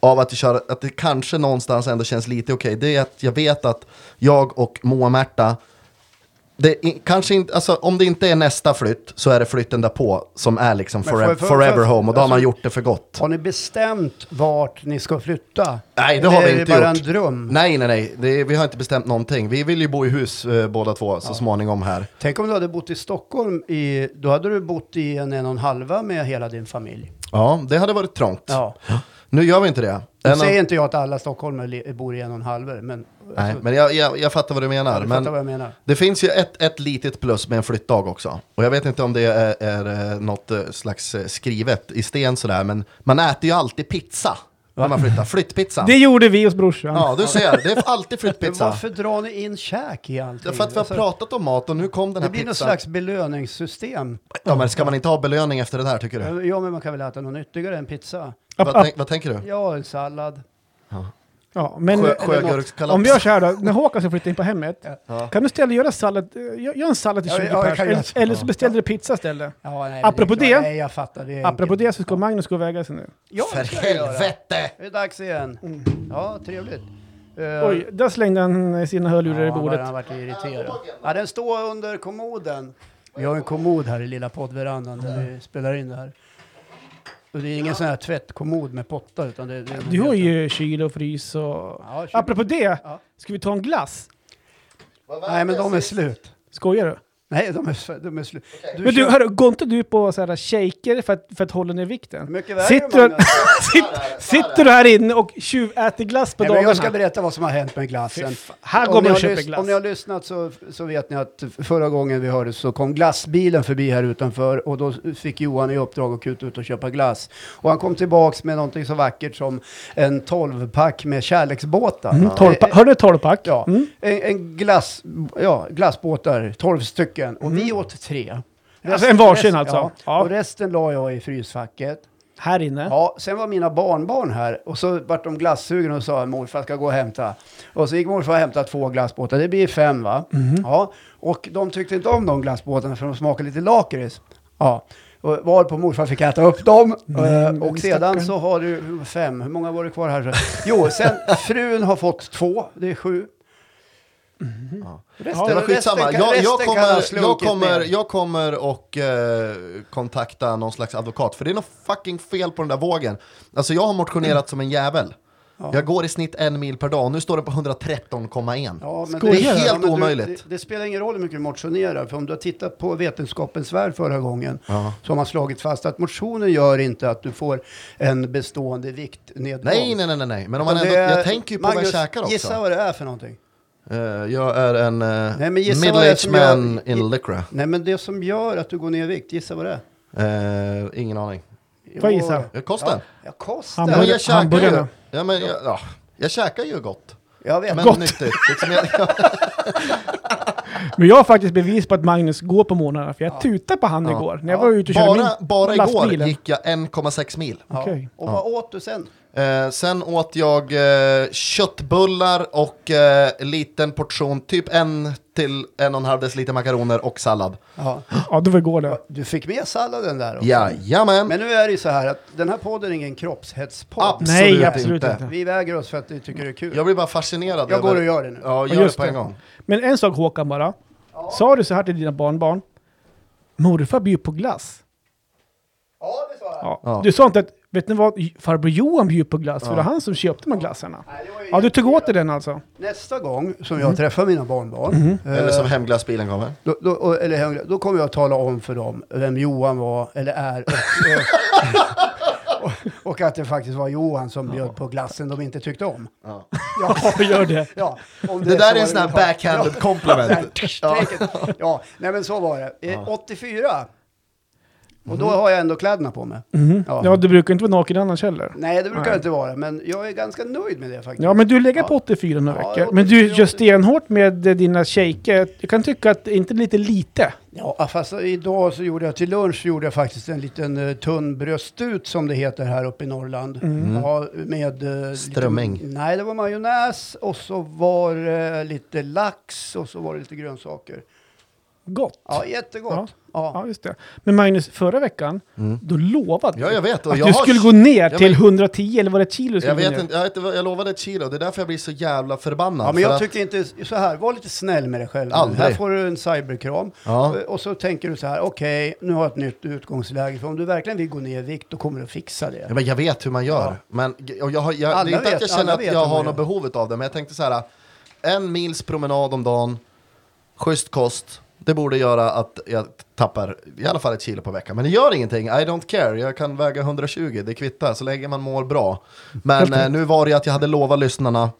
av att, kör, att det kanske någonstans ändå känns lite okej, det är att jag vet att jag och Moa-Märta det är, kanske inte, alltså, om det inte är nästa flytt så är det flytten därpå som är liksom Men forever, för- för- forever för- home och då har man alltså- gjort det för gott. Har ni bestämt vart ni ska flytta? Nej, det har Eller vi är inte det bara gjort. en dröm? Nej, nej, nej. Det är, vi har inte bestämt någonting. Vi vill ju bo i hus eh, båda två så småningom här. Tänk om du hade bott i Stockholm, i, då hade du bott i en en och en halva med hela din familj. Ja, det hade varit trångt. Ja. Nu gör vi inte det. Nu En av- säger inte jag att alla stockholmare bor i en och en halva, men, Nej, alltså, men jag, jag, jag fattar vad du menar. ja, men vad jag menar. det finns ju ett, ett litet plus med en flyttdag också. Och jag vet inte om det är, är eh, något eh, slags eh, skrivet i sten sådär, men man äter ju alltid pizza när man flyttar. Flyttpizza. Det gjorde vi hos brorsan. Ja, du ser. Det är alltid Men varför drar ni in käk i allting? Det är för att vi har Alltså, pratat om mat och nu kom den Det här blir någon pizzan. slags belöningssystem. Ja, men ska man inte ha belöning efter det här tycker du? Ja, men man kan väl äta något nyttigare än pizza? App, Vad, tänk, vad tänker du? Ja, en sallad. Ja, men Sjö, något- sjögurkskalaps? om vi gör så här då, när Håkan ska flytta in på hemmet, Ja. kan du ställa och göra sallad, eh, gör, gör en sallad till Ja, 20 ja, jag pers, eller, så. eller så beställer du pizza istället. Ja, nej, Apropå det, det- Nej, jag fattar. Det Apropå det så ska Magnus gå och väga sig nu. Ja, För jag helvete! Det är dags igen. Ja, trevligt. Uh, Oj, där slängde han sina hörlurar i bordet. Han varit irriterad. Ja, den står under kommoden. Vi har en kommod här i lilla poddverandan där vi spelar in det här. Och det är ingen sån här tvättkommod med pottar utan det, det är Du har ju kyl och frys och... Ja. Apropå det, Ja. ska vi ta en glass? Nej, men de är slut. Skojar du? Nej, de är, de är slut. Du Men du, kör- hörru, går inte du på så här shaker för att, för att hålla ner vikten? Mycket väger Sitter du, du, Magnus? sitter, sitter du här inne och tjuväter glass på Nej, men jag ska dagarna? berätta vad som har hänt med glassen. Fy fan, Här Om går man och har köper glass. Om ni har lyssnat så, så vet ni att förra gången vi hörde så kom glassbilen förbi här utanför och då fick Johan i uppdrag att kuta ut och köpa glass. Och han kom tillbaks med någonting så vackert som en 12-pack med kärleksbåtar. Mm, Ja. tolvpa- Hörde du tolvpack? Ja, Mm. en, en glass, ja, glassbåtar, 12 stycken. Och vi åt tre. Alltså en varsin alltså? Ja. Ja. Och resten la jag i frysfacket. Här inne? Ja, sen var mina barnbarn här och så vart de glassugna och sa morfar ska gå och hämta. Och så gick morfar och hämtade två glassbåtar, det blir fem va? Mhm. Ja, och de tyckte inte om de glassbåtarna för de smakade lite lakrits. Ja, och var på morfar fick äta upp dem. Nej, Eh, och sedan så har du fem, hur många var det kvar här? Jo, sen frun har fått två, det är sju. Resten, Det var skitsamma. resten Jag, jag, resten kommer, jag, kommer, jag kommer och eh, kontakta någon slags advokat, för det är något fucking fel på den där vågen. Alltså jag har motionerat som en jävel. Ja. Jag går i snitt en mil per dag, nu står det på 113,1. Ja, Det är du? helt du, omöjligt. Det, det spelar ingen roll hur mycket du motionerar, för om du har tittat på Vetenskapens värld förra gången Ja. så har man slagit fast att motionen gör inte att du får en bestående viktnedgång. Nej, nej, nej, nej, nej. Men om man ändå, jag tänker ju på vad Magnus, jag käkar också. Gissa vad det är för någonting. Eh, jag är en uh, middle-aged som man gör- in liquor. Nej, men det som gör att du går ner i vikt, gissa vad det är? Eh, ingen aning. Får jag gissa? Kosten? Ja, ja kosten. Ja, börjar- jag käkar ju, ja, men jag, ja, jag käkar ju gott. Jag vet. Men Gott. nyttigt. Liksom jag, Men jag har faktiskt bevis på att Magnus går på morgnarna, för jag tutade på han Ja. igår. När jag Ja. var ute och körde bara, min bara igår lastbilen. gick jag 1,6 mil. Ja. Okej. Och vad åt du sen? Eh, sen åt jag eh, köttbullar och eh, en liten portion, typ en till en och en halv deciliter makaroner och sallad. Ja. Ja, det var igår det. Du fick med salladen där också. Jajamän! Men nu är det ju så här att den här podden är ingen kroppshetspodd. Absolut Nej, absolut inte. inte. Vi väger oss för att vi tycker det är kul. Jag blir bara fascinerad. Jag går och gör det nu. Ja, Ja, gör just det på en det. gång. Men en sak Håkan bara. Sa du så här till dina barnbarn? Morfar bjuder på glass. Ja, det sa jag. Ja. Ja. Du sa inte att, vet ni vad, farbror Johan bjuder på glass, för det var han som köpte de här glassarna. Det Ja, du tog åt dig den alltså? Nästa gång som jag träffar mina barnbarn, eh, Eller som hemglassbilen kommer. då, då, eller, hem- då kommer jag att tala om för dem vem Johan var, eller är, och, eh, och, och att det faktiskt var Johan som bjöd på glassen de inte tyckte om. Ja. Ja, gör det. Ja, om Det där är en sån här backhanded compliment. Ja, ja, nej men så var det. Eh, 84. Och då har jag ändå kläderna på mig. Mhm. Ja. Ja, du brukar inte vara naken annars heller. Nej, det brukar Nej. jag inte vara, men jag är ganska nöjd med det faktiskt. Ja, men du lägger Ja. på 84 några Ja, veckor. 84, Men du kör 84. stenhårt med eh, dina shejker. Jag kan tycka att det inte är lite lite. Ja, fast idag så gjorde jag till lunch gjorde jag faktiskt en liten uh, tunn bröstut som det heter här uppe i Norrland. Ja, med... eh, Strömming. Lite, nej, det var majonnäs och så var det lite lax och så var det lite grönsaker. Gott. Ja, jättegott. Ja. Ja, just det. Men Magnus, förra veckan, då lovade Ja, du jag vet. Att jag du har- skulle gå ner Ja, till men- 110, eller var det ett kilo du skulle Jag gå vet ner? inte, jag, vet jag lovade ett kilo, det är därför jag blir så jävla förbannad. Ja, men för jag att- tycker inte så här, var lite snäll med dig själv. Aldrig. Här får du en cyberkram. Ja. Och så tänker du så här, okej, nu har jag ett nytt utgångsläge. För om du verkligen vill gå ner i vikt, då kommer du att fixa det. Ja, men jag vet hur man gör. Ja. Men, och jag har, jag, det är inte vet- att jag känner att jag har något gör. behovet av det, men jag tänkte så här. En mils promenad om dagen, schysst kost, det borde göra att jag tappar i alla fall ett kilo på veckan. Men det gör ingenting, I don't care. Jag kan väga 120, det kvittar, så länge man mår bra. Men eh, nu var det att jag hade lovat lyssnarna.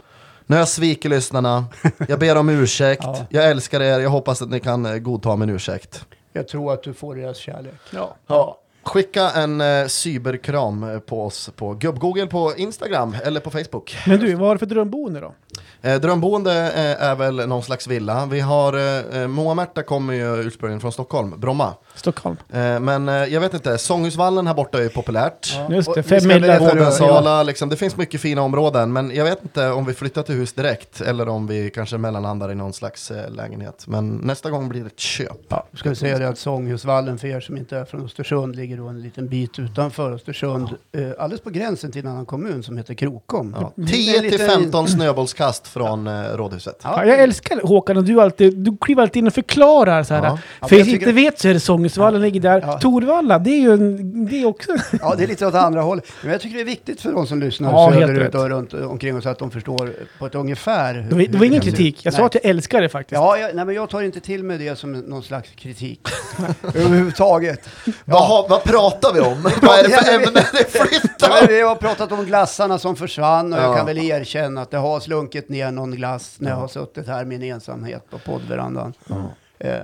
Nu har jag svikit lyssnarna, jag ber om ursäkt, Ja. jag älskar er, jag hoppas att ni kan eh, godta min ursäkt. Jag tror att du får deras kärlek. Ja. Ja. Skicka en eh, cyberkram eh, på oss på gubbgoogle på Instagram eller på Facebook. Men du, vad har du för drömboende då? Eh, drömboende eh, är väl någon slags villa. Vi har, eh, eh, Moa Märta kommer ju ursprungligen från Stockholm, Bromma. Stockholm. Eh, men eh, jag vet inte, Sånghusvallen här borta är ju populärt. Just det, Och fem mil Vårdensala, liksom, det finns mycket fina områden. Men jag vet inte om vi flyttar till hus direkt eller om vi kanske mellanlandar i någon slags eh, lägenhet. Men nästa gång blir det ett köp. Ja, ska vi säga det att Sånghusvallen, för er som inte är från Östersund, ligger då en liten bit utanför Östersund. Eh, alldeles på gränsen till en annan kommun som heter Krokom. Ja. Det är 10 till lite- 15 snöbollskast från eh, Rådhuset. Ja. Ja, jag älskar Håkan och du alltid, du kliver alltid in och förklarar så här. Ja. Ja, För jag som inte vet så är det Sånghusvallen ligger där. Ja. Torvalla, det är ju en, det är också... Ja, det är lite åt andra hållet. Men jag tycker det är viktigt för de som lyssnar Ja, söderut och runt omkring så att de förstår på ett ungefär. hur- Det var, det hur var ingen kritik. Jag sa Nej. att jag älskar det faktiskt. Ja, jag, nej, men jag tar inte till mig det som någon slags kritik. Överhuvudtaget. Vad, har, vad pratar vi om? vad är det för jag vet- ämne det Ja, men flyttar? vi har pratat om glassarna som försvann och Ja. jag kan väl erkänna att det har slunkit ner någon glass när jag har suttit här i min ensamhet på poddverandan. Eh, eh,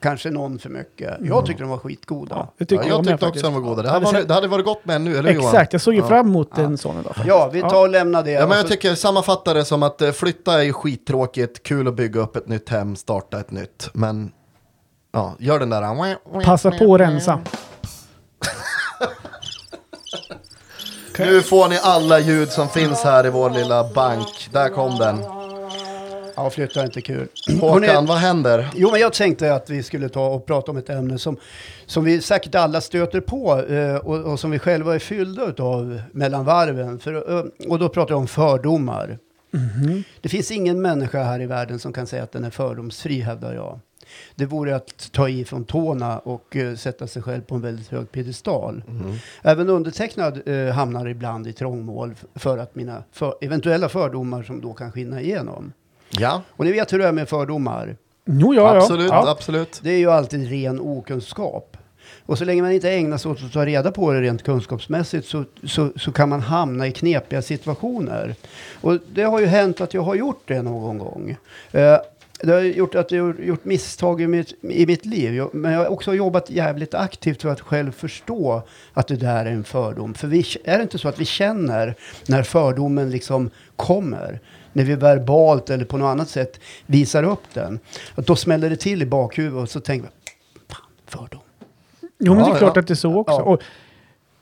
kanske någon för mycket. Jag tyckte de var skitgoda. Ja, det Ja, tycker jag tyckte också faktiskt. de var goda. Det Ja, hade, det varit, det hade varit gott med en nu, eller hur Johan? Exakt, jag såg ju Ja. fram emot en sån idag. Ja, vi tar och lämnar det. Ja, men jag så- tycker sammanfatta det som att eh, flytta är ju skittråkigt, kul att bygga upp ett nytt hem, starta ett nytt. Men ja, gör den där. Passa på att rensa. Nu får ni alla ljud som finns här i vår lilla bank. Där kom den. Ja, flytta inte kul. Håkan, vad händer? Jo, men jag tänkte att vi skulle ta och prata om ett ämne som, som vi säkert alla stöter på eh, och, och som vi själva är fyllda av mellan varven. För, eh, och då pratar jag om fördomar. Det finns ingen människa här i världen som kan säga att den är fördomsfri, hävdar jag. Det vore att ta i från tårna och eh, sätta sig själv på en väldigt hög piedestal. Även undertecknad eh, hamnar ibland i trångmål för att mina för, eventuella fördomar som då kan skina igenom. Ja, Och ni vet hur det är med fördomar. Jo, ja, ja. absolut, ja. absolut. Det är ju alltid ren okunskap. Och så länge man inte ägnar sig åt att ta reda på det rent kunskapsmässigt så, så, så kan man hamna i knepiga situationer. Och det har ju hänt att jag har gjort det någon gång. Eh, det har gjort att jag har gjort misstag i mitt, i mitt liv. Jag, men jag har också jobbat jävligt aktivt för att själv förstå att det där är en fördom. För vi, är det inte så att vi känner när fördomen liksom kommer? När vi verbalt eller på något annat sätt visar upp den. Att då smäller det till i bakhuvudet och så tänker vi, fan, fördom. Jo, men det Ja, är klart ja. att det är så också. Ja. Och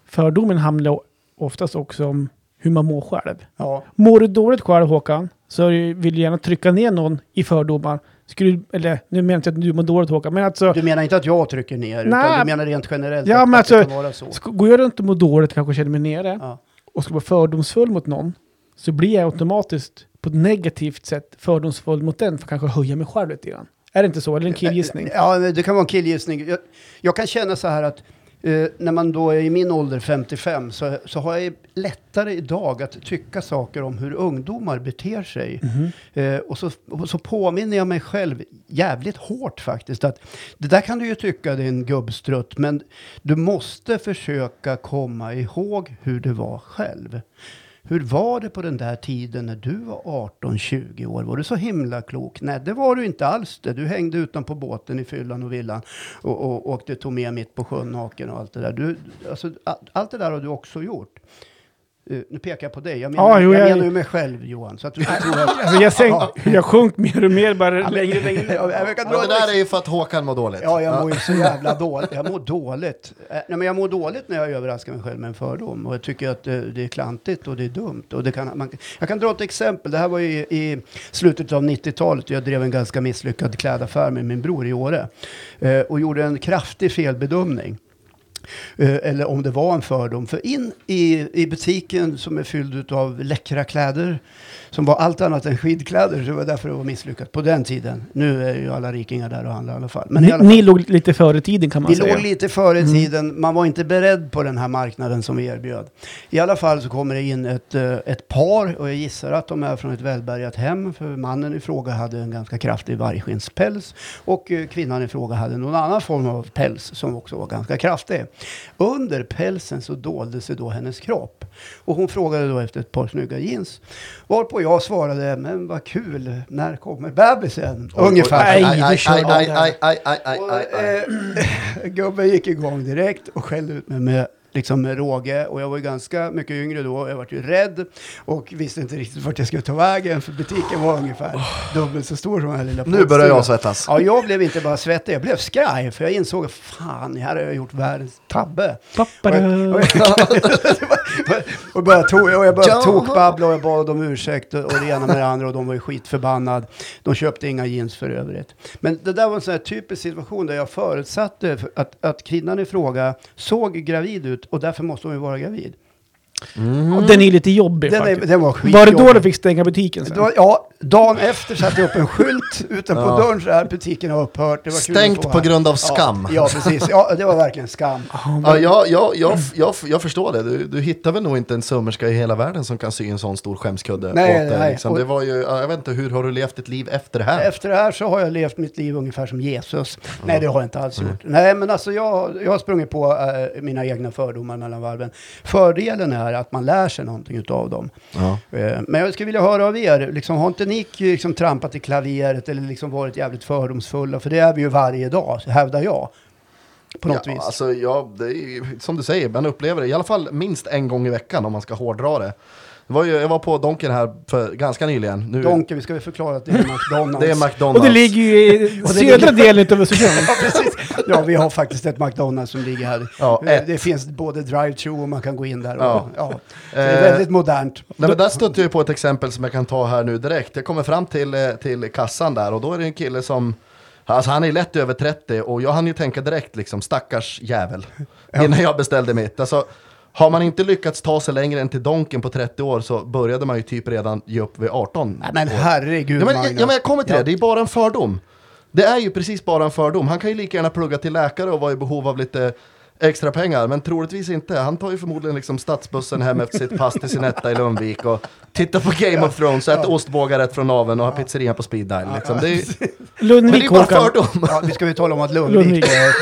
fördomen handlar oftast också om hur man mår själv. Ja. Mår du dåligt själv Håkan, så vill du gärna trycka ner någon i fördomar. Skulle, eller nu menar jag inte att du mår dåligt Håkan, men alltså, Du menar inte att jag trycker ner, Nej. utan du menar rent generellt Ja, att, men att det alltså, kan vara så. går jag runt och mår dåligt, kanske känner mig nere, Ja. och ska vara fördomsfull mot någon, så blir jag automatiskt på ett negativt sätt fördomsfull mot den, för att kanske höja mig själv lite grann. Är det inte så? Eller en killgissning? Ja, det kan vara en killgissning. Jag, jag kan känna så här att eh, när man då är i min ålder, 55, så, så har jag lättare idag att tycka saker om hur ungdomar beter sig. Eh, och, så, och så påminner jag mig själv jävligt hårt faktiskt att det där kan du ju tycka det är en gubbstrutt, men du måste försöka komma ihåg hur det var själv. Hur var det på den där tiden när du var 18-20 år? Var du så himla klok? Nej, det var du inte alls det. Du hängde utan på båten i fyllan och villan och, och åkte tog med mitt på sjön naken och allt det där. Du, alltså, allt det där har du också gjort. Eh, nu pekar jag på dig. Jag menar, Ja, jo, jag jag- menar ju mig själv Johan. Så att du tror att... Alltså jag, sänk, Ja. jag sjönk mer och mer bara längre och längre. Ja, jag kan dra Ja, det där är ju för att Håkan mår dåligt. Ja, jag mår ju så jävla dåligt. Jag mår dåligt. Eh, Nej, men jag mår dåligt när jag överraskar mig själv med en fördom. Och jag tycker att det, det är klantigt och det är dumt. Och det kan, man, jag kan dra ett exempel. Det här var ju i slutet av 90-talet. Jag drev en ganska misslyckad klädaffär med min bror i Åre. Eh, och gjorde en kraftig felbedömning. Eh, eller om det var en fördom. För in i, i butiken som är fylld av läckra kläder, som var allt annat än skidkläder, så det var därför det var misslyckat på den tiden. Nu är ju alla rikingar där och handlar i alla fall. Men Ni, alla fall ni låg lite före tiden kan man vi säga. låg lite före tiden. Man var inte beredd på den här marknaden som vi erbjöd. I alla fall så kommer det in ett, eh, ett par och jag gissar att de är från ett välbärgat hem. För mannen i fråga hade en ganska kraftig vargskinnspäls och eh, kvinnan i fråga hade någon annan form av päls som också var ganska kraftig. Under pälsen så dolde sig då hennes kropp. Och hon frågade då efter ett par snygga jeans. Varpå jag svarade, men vad kul, när kommer bebisen? Ungefär. Aj, Nej, aj, aj, aj, aj, aj, aj, aj, Och, eh, gubben gick igång direkt och skällde ut mig med, liksom med råge. Och jag var ju ganska mycket yngre då. Jag var ju rädd och visste inte riktigt vart jag skulle ta vägen. För butiken var ungefär dubbelt så stor som den här lilla Nu börjar jag svettas. Ja, jag blev inte bara svettig, jag blev skraj. För jag insåg, fan, här har jag gjort världens tabbe. Pappa, Och jag, och jag, och började to, och jag började Ja. tokbabbla och jag bad om ursäkt och, och det ena med det andra och de var ju skitförbannad. De köpte inga jeans för övrigt. Men det där var en sån här typisk situation där jag förutsatte för att, att kvinnan i fråga såg gravid ut och därför måste hon ju vara gravid. Och Den är lite jobbig Den, är, faktiskt. den var Var det då du fick stänga butiken sen? Ja, dagen efter satte jag upp en skylt utanpå Ja. dörren så här, butiken har upphört. Det var Stängt på här. grund av Ja, skam. Ja, precis. Ja, det var verkligen skam. Ja, jag, jag, jag, jag, jag förstår det. Du, du hittar väl nog inte en sömmerska i hela världen som kan sy en sån stor skämskudde Nej, åt dig. nej. Liksom. Det var ju, ja, jag vet inte, hur har du levt ditt liv efter det här? Efter det här så har jag levt mitt liv ungefär som Jesus. Nej, det har jag inte alls gjort. Nej, men alltså jag, jag har sprungit på eh, mina egna fördomar mellan varven. Fördelen är att man lär sig någonting utav dem. Ja. Eh, men jag skulle vilja höra av er, liksom, har inte ni liksom trampat i klaveret eller liksom varit jävligt fördomsfulla? För det är vi ju varje dag, hävdar jag. På något ja, vis. Alltså, ja, det är, som du säger, man upplever det i alla fall minst en gång i veckan om man ska hårdra det. Var ju, jag var på Donken här för ganska nyligen. Nu, Donken, vi ska väl förklara att det är McDonalds. det är McDonalds. Och det ligger ju i södra delen av Östersund. Ja, precis. Ja, vi har faktiskt ett McDonalds som ligger här. Ja, Eh, ett. det finns både drive-thru och man kan gå in där. Och, Ja. ja. Det är Eh, väldigt modernt. Nej, men där stötte jag ju på ett exempel som jag kan ta här nu direkt. Jag kommer fram till, eh, till kassan där och då är det en kille som Alltså han är lätt över 30 och jag hann ju tänka direkt liksom stackars jävel innan jag beställde mitt. Alltså, har man inte lyckats ta sig längre än till Donken på 30 år så började man ju typ redan ge upp vid 18 Nej, men år. herregud Ja men, Magnus. ja, men jag kommer till det, det är bara en fördom. Det är ju precis bara en fördom. Han kan ju lika gärna plugga till läkare och vara i behov av lite extra pengar, men troligtvis inte. Han tar ju förmodligen liksom stadsbussen hem efter sitt pass till sin etta i Lundvik och tittar på Game of Thrones, äter ostbågar rätt från naveln och har pizzerian på speed dial. Liksom. Det är, men det Lundvik är bara. Ja, vi ska ju tala om att Lundvik, Lundvik. det,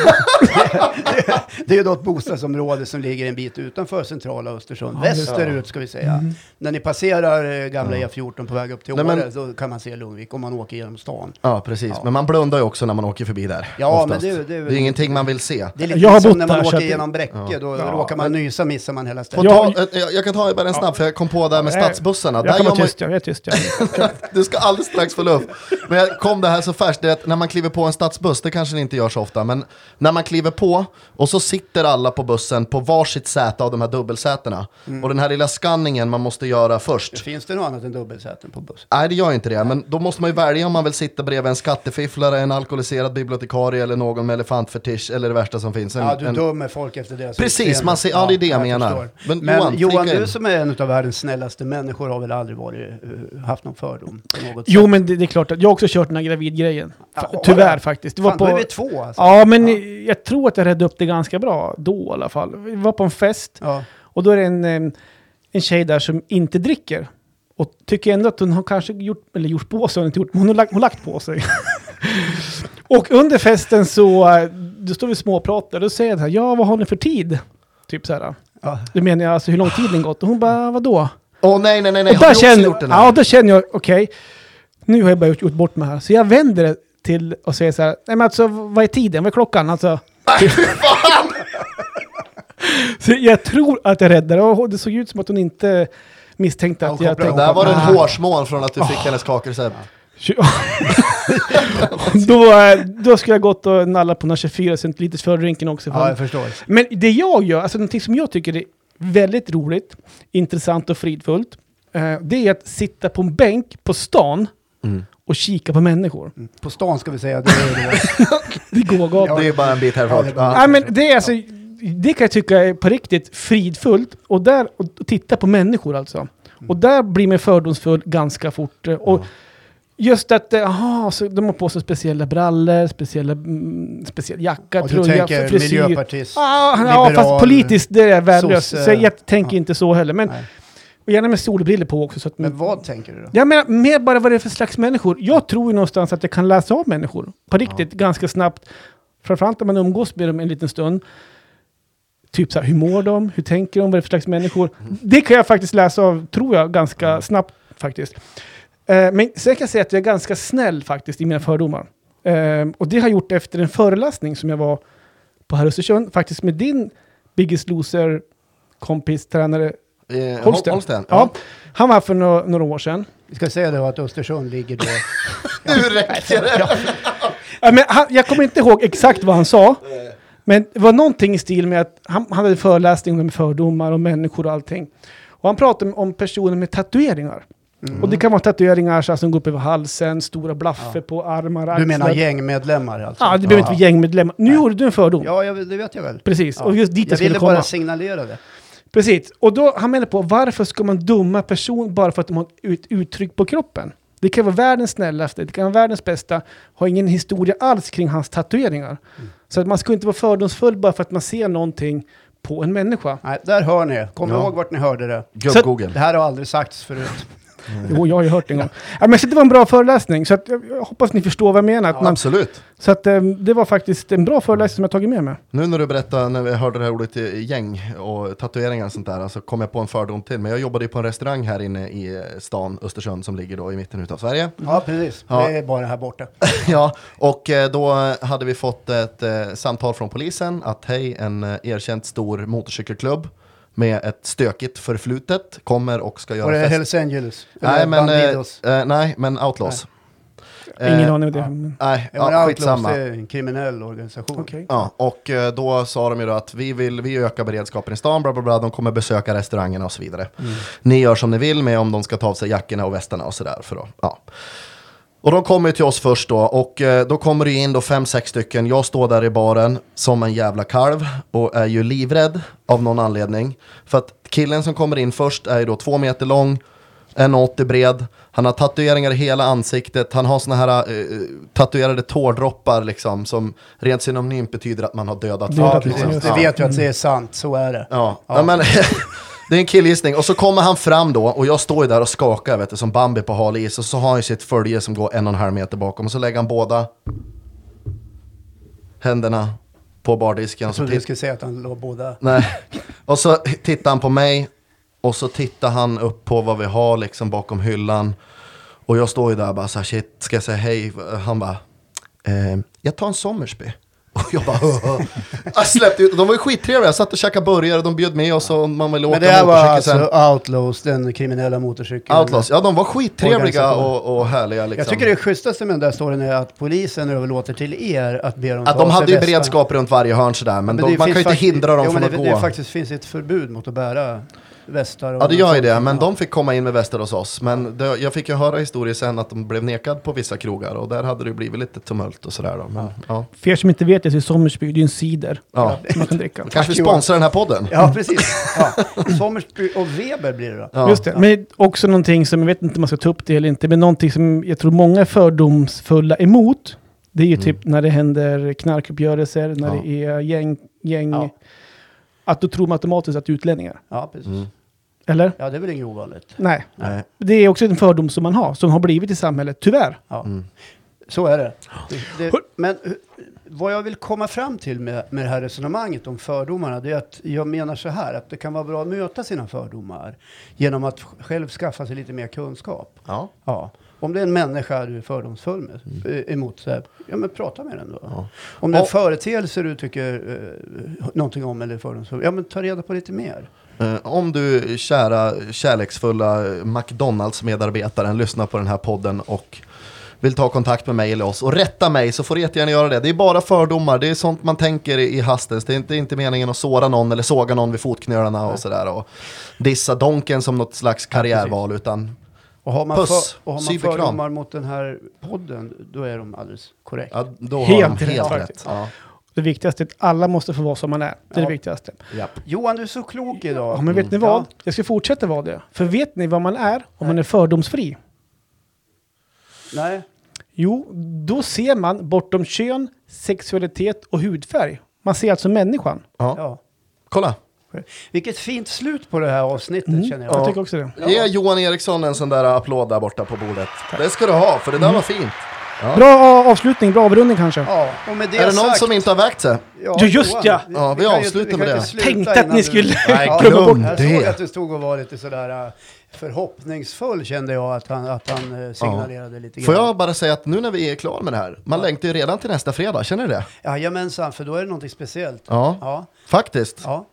det är ju då ett bostadsområde som ligger en bit utanför centrala Östersund. Ja, Västerut ska vi säga. När ni passerar eh, gamla E14 på väg upp till Nej, Åre men- så kan man se Lundvik om man åker genom stan. Ja, precis. Ja. Men man blundar ju också när man åker förbi där. Ja, oftast. men det- det är väl- det är ingenting man vill se. Det är lite Jag har bott där, åker att- genom Bräcke, då Ja, råkar man nysa missar man hela stället. Ja. jag, jag kan ta bara en snabb, för jag kom på det här med Nej. stadsbussarna. Jag Där kan vara man, tyst, jag är tyst. Jag. du ska alldeles strax få luft. Men jag kom det här så färskt, det är att när man kliver på en stadsbuss, det kanske ni inte gör så ofta, men när man kliver på och så sitter alla på bussen på varsitt säte av de här dubbelsätena. Och den här lilla skanningen man måste göra först. Finns det något annat än dubbelsäten på buss? Nej, det gör inte det. Men då måste man ju välja om man vill sitta bredvid en skattefifflare, en alkoholiserad bibliotekarie eller någon med elefantfetisch eller det värsta som finns. En, Ja, du en, dömer folk efter deras Precis, utseende. man ser- ja, det är det jag menar. förstår. Men Men, Johan, Johan, du som är en av världens snällaste människor har väl aldrig varit, eh, haft någon fördom på något Jo, sätt? men det, det är klart att jag har också kört den här gravidgrejen. Ja, Tyvärr ja. faktiskt. Det var Fan, på... då är vi två alltså. Ja, men jag tror att jag räddade upp det ganska bra då i alla fall. Vi var på en fest Ja. och då är det en, en tjej där som inte dricker. Och tycker ändå att hon har kanske gjort, eller gjort på sig, hon har inte gjort, men hon har lagt, hon har lagt på sig. och under festen så, eh, då står vi och småpratar, då säger jag så här, ja vad har ni för tid? Typ så här. Ja. Då menar jag alltså hur lång tid den gått? Och hon bara, vadå? Åh nej, nej, nej, nej. och har du också känner, gjort den här? ja, då känner jag, okej, nu har jag bara gjort, gjort bort mig här. Så jag vänder det till och säger så här, nej men alltså vad är tiden, vad är klockan? Alltså, så jag tror att jag räddade och det såg ut som att hon inte misstänkte att jag tänkte... Där var det en hårsmån från att du fick hennes kakelrecept. då, eh, då skulle jag gått och nalla på några 24 centiliters fördrinken också. ja, jag förstår. Men det jag gör, alltså någonting som jag tycker är väldigt roligt, intressant och fridfullt, eh, det är att sitta på en bänk på stan Mm. och kika på människor. På stan ska vi säga, det är då. Det går gott. Det är bara en bit härifrån. Ja, det bara- Ja. Nej, men det är alltså, det kan jag tycka är på riktigt fridfullt. Och där, och titta på människor alltså. Och där blir man fördomsfull ganska fort. Och just att, eh, aha, så de har på sig speciella brallor, speciella, mm, speciell jacka, Och du tröja, tänker frisyr. miljöpartist, Ah, ja, liberal, fast politiskt det är värdelöst. sosse. Så jag tänker inte så heller. Men, Nej. och gärna med solbriller på också. Så att, Men vad tänker du då? jag menar, mer bara vad det är för slags människor. Jag tror ju någonstans att jag kan läsa av människor på riktigt ganska snabbt. Framförallt när man umgås med dem en liten stund. Typ så här, hur mår de? Hur tänker de? Vad är det för slags människor? Det kan jag faktiskt läsa av, tror jag, ganska snabbt faktiskt. Eh, men sen kan jag säga att jag är ganska snäll faktiskt i mina fördomar. Eh, och det har jag gjort efter en föreläsning som jag var på här i Östersund, faktiskt med din Biggest Loser kompis, tränare Eh, Holsten. Holsten. Ja. Han var för några, några år sedan. Vi ska säga då att Östersund ligger då... Nu räcker det! Ja, men han, jag kommer inte ihåg exakt vad han sa. Men det var någonting i stil med att han, han hade föreläsning om fördomar och människor och allting. Och han pratade om personer med tatueringar. Mm. Och det kan vara tatueringar så här, som går upp över halsen, stora blaffer på armar, Du axlar. menar gängmedlemmar alltså? Ja, det behöver inte vara gängmedlemmar. Nu gjorde du en fördom. Ja, jag, det vet jag väl. Precis, Ja. och just dit jag jag skulle ville komma. bara signalera det. Precis, och då han menar på varför ska man dumma person bara för att de har ett ut, uttryck på kroppen? Det kan vara världens snällaste, det kan vara världens bästa, har ingen historia alls kring hans tatueringar. Så att man ska inte vara fördomsfull bara för att man ser någonting på en människa. Nej, där hör ni. Kom Ja. ihåg vart ni hörde det. Gubb-Google. Det här har aldrig sagts förut. Jo, jag har ju hört det en gång. Ja, men så det var en bra föreläsning, så att jag, jag hoppas ni förstår vad jag menar. Att Ja, man, absolut. så att um, det var faktiskt en bra föreläsning som jag tagit med mig. Nu när du berättar, när vi hörde det här ordet eh, gäng och tatueringar och sånt där, så kom jag på en fördom till. Men jag jobbade ju på en restaurang här inne i eh, stan, Östersund, som ligger då i mitten utav Sverige. Ja, precis. Ja. Det är bara här borta. ja, och eh, då hade vi fått ett eh, samtal från polisen att hej, en eh, erkänt stor motorcykelklubb med ett stökigt förflutet kommer och ska Var göra det fest. Hells Angels? Nej men, eh, eh, nej, men Outlaws. Ingen Eh, aning om det. ja. men- Nej, Ja, ja, Outlaws skitsamma. är en kriminell organisation. Okej. Ja, och eh, då sa de ju då att vi vill vi öka beredskapen i stan, bla bla bla, de kommer besöka restaurangerna och så vidare. Ni gör som ni vill med om de ska ta av sig jackorna och västarna och sådär. För då, ja. Och de kommer ju till oss först då, och eh, då kommer det in då fem, sex stycken. Jag står där i baren som en jävla kalv och är ju livrädd av någon anledning. För att killen som kommer in först är ju då två meter lång, 1,80 bred. Han har tatueringar i hela ansiktet, han har såna här eh, tatuerade tårdroppar liksom, som rent synonymt betyder att man har dödat Ja, folk. precis. liksom. Det vet jag att det är sant, så är det. Ja, ja. men det är en killgissning. Och så kommer han fram då och jag står ju där och skakar vet du, som Bambi på hal is. Och så har han ju sitt följe som går en och en halv meter bakom. Och så lägger han båda händerna på bardisken. Jag trodde du skulle säga att han låg båda... Nej. och så tittar han på mig. Och så tittar han upp på vad vi har liksom bakom hyllan. Och jag står ju där och bara så här, shit, ska jag säga hej? Han bara, eh, jag tar en Sommersby. Och jag bara jag släppte ut, de var ju skittrevliga, jag satt och käkade burgare, de bjöd med oss och man ville åka Men det här var motorcykel alltså sen. Outlaws, den kriminella motorcykeln. Outlaws, ja de var skittrevliga Organisation. och, och härliga liksom. Jag tycker det schysstaste med den där storyn är att polisen överlåter till er att be dem Att ta de av sig hade ju västarna. beredskap runt varje hörn sådär, men, Men de, det man kan ju inte hindra dem jo, från men att det, gå. Det faktiskt finns ett förbud mot att bära västar. och Ja det gör ju det, men de fick komma in med västar hos oss. Men det, jag fick ju höra historier sen att de blev nekad på vissa krogar och där hade det blivit lite tumult och sådär då. Men, ja. För er som inte vet det så är Sommersby det är en cider Ja. som man kan dricka. Kanske vi sponsrar den här podden? Ja, precis. Ja. Sommersby och Weber blir det då. Ja. Just det. Men också någonting som, jag vet inte om man ska ta upp det eller inte, men någonting som jag tror många är fördomsfulla emot. Det är ju typ när det händer knarkuppgörelser, när Mm. Ja. det är gäng, gäng Ja. att då tror man automatiskt att det är utlänningar. Ja, precis. Mm. Eller? Ja, det är väl inget ovanligt. Nej. Nej. Det är också en fördom som man har, som har blivit i samhället, tyvärr. Ja. Mm. Så är det. det, det men eh, vad jag vill komma fram till med, med det här resonemanget om fördomarna, det är att jag menar så här, att det kan vara bra att möta sina fördomar genom att själv skaffa sig lite mer kunskap. Ja. Ja. Om det är en människa du är fördomsfull med, eh, emot, så här, ja men prata med den då. Ja. Om det är en företeelse du tycker eh, någonting om eller är fördomsfull, ja men ta reda på lite mer. Eh, om du, kära kärleksfulla McDonalds-medarbetaren, lyssnar på den här podden och vill ta kontakt med mig eller oss och rätta mig så får du jättegärna göra det. Det är bara fördomar, det är sånt man tänker i hastens. Det är inte, inte meningen att såra någon eller såga någon vid fotknölarna och sådär. Och dissa Donken som något slags karriärval, utan Och har man, Puss, för, och har man fördomar mot den här podden, då är de alldeles korrekt. ja, då har Helt de rätt helt faktiskt. rätt. Ja. Det viktigaste är att alla måste få vara som man är. Det är Ja. det viktigaste. Japp. Johan, du är så klok idag. Ja, men vet ni Mm. vad? Ja. Jag ska fortsätta vara det. För vet ni vad man är om man är fördomsfri? Nej. Jo, då ser man bortom kön, sexualitet och hudfärg. Man ser alltså människan. Ja. Ja. Kolla, Vilket fint slut på det här avsnittet Mm. känner jag. Jag tycker också det. ge Johan Eriksson en sån där applåd där borta på bordet. Det ska du ha, för det där var fint. Ja. Bra avslutning, bra avrundning kanske. Ja, och med det Är det någon sagt, som inte har vägt sig? Ja, just ja. Ja, vi ju- avslutar med ju det. inte sluta Tänkte att ni skulle Nej, Ja, glöm jag såg det. att du stod och var lite sådär äh, förhoppningsfull kände jag att han, att han äh, signalerade lite Får grann. jag bara säga att nu när vi är klara med det här, man längtar ju redan till nästa fredag, känner du det? Jajamensan, för då är det någonting speciellt. Ja, Ja, faktiskt. ja.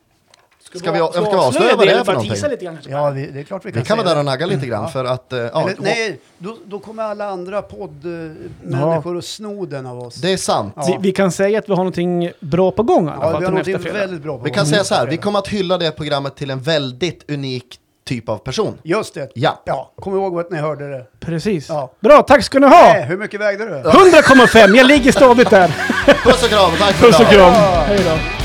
Ska vi- ska vi avslöja vad det är för någonting? lite grann ja vi, det är klart vi kan Vi kan vara där och nagga lite grann för att... eh, Ja, Eller, nej, då, då kommer alla andra poddmänniskor att sno den av oss. det är sant. Ja. Vi, vi kan säga att vi har någonting bra på gång ja, fall vi har någonting väldigt bra på Vi kan gång. säga så här, vi kommer att hylla det programmet till en väldigt unik typ av person. Just det. Ja. Ja, kom ihåg att ni hörde det. Precis. Ja. Bra, tack ska ni Nej, ha! hur mycket vägde du? 100,5, jag ligger stadigt där. Puss och kram, tack för Puss och kram. Hej då.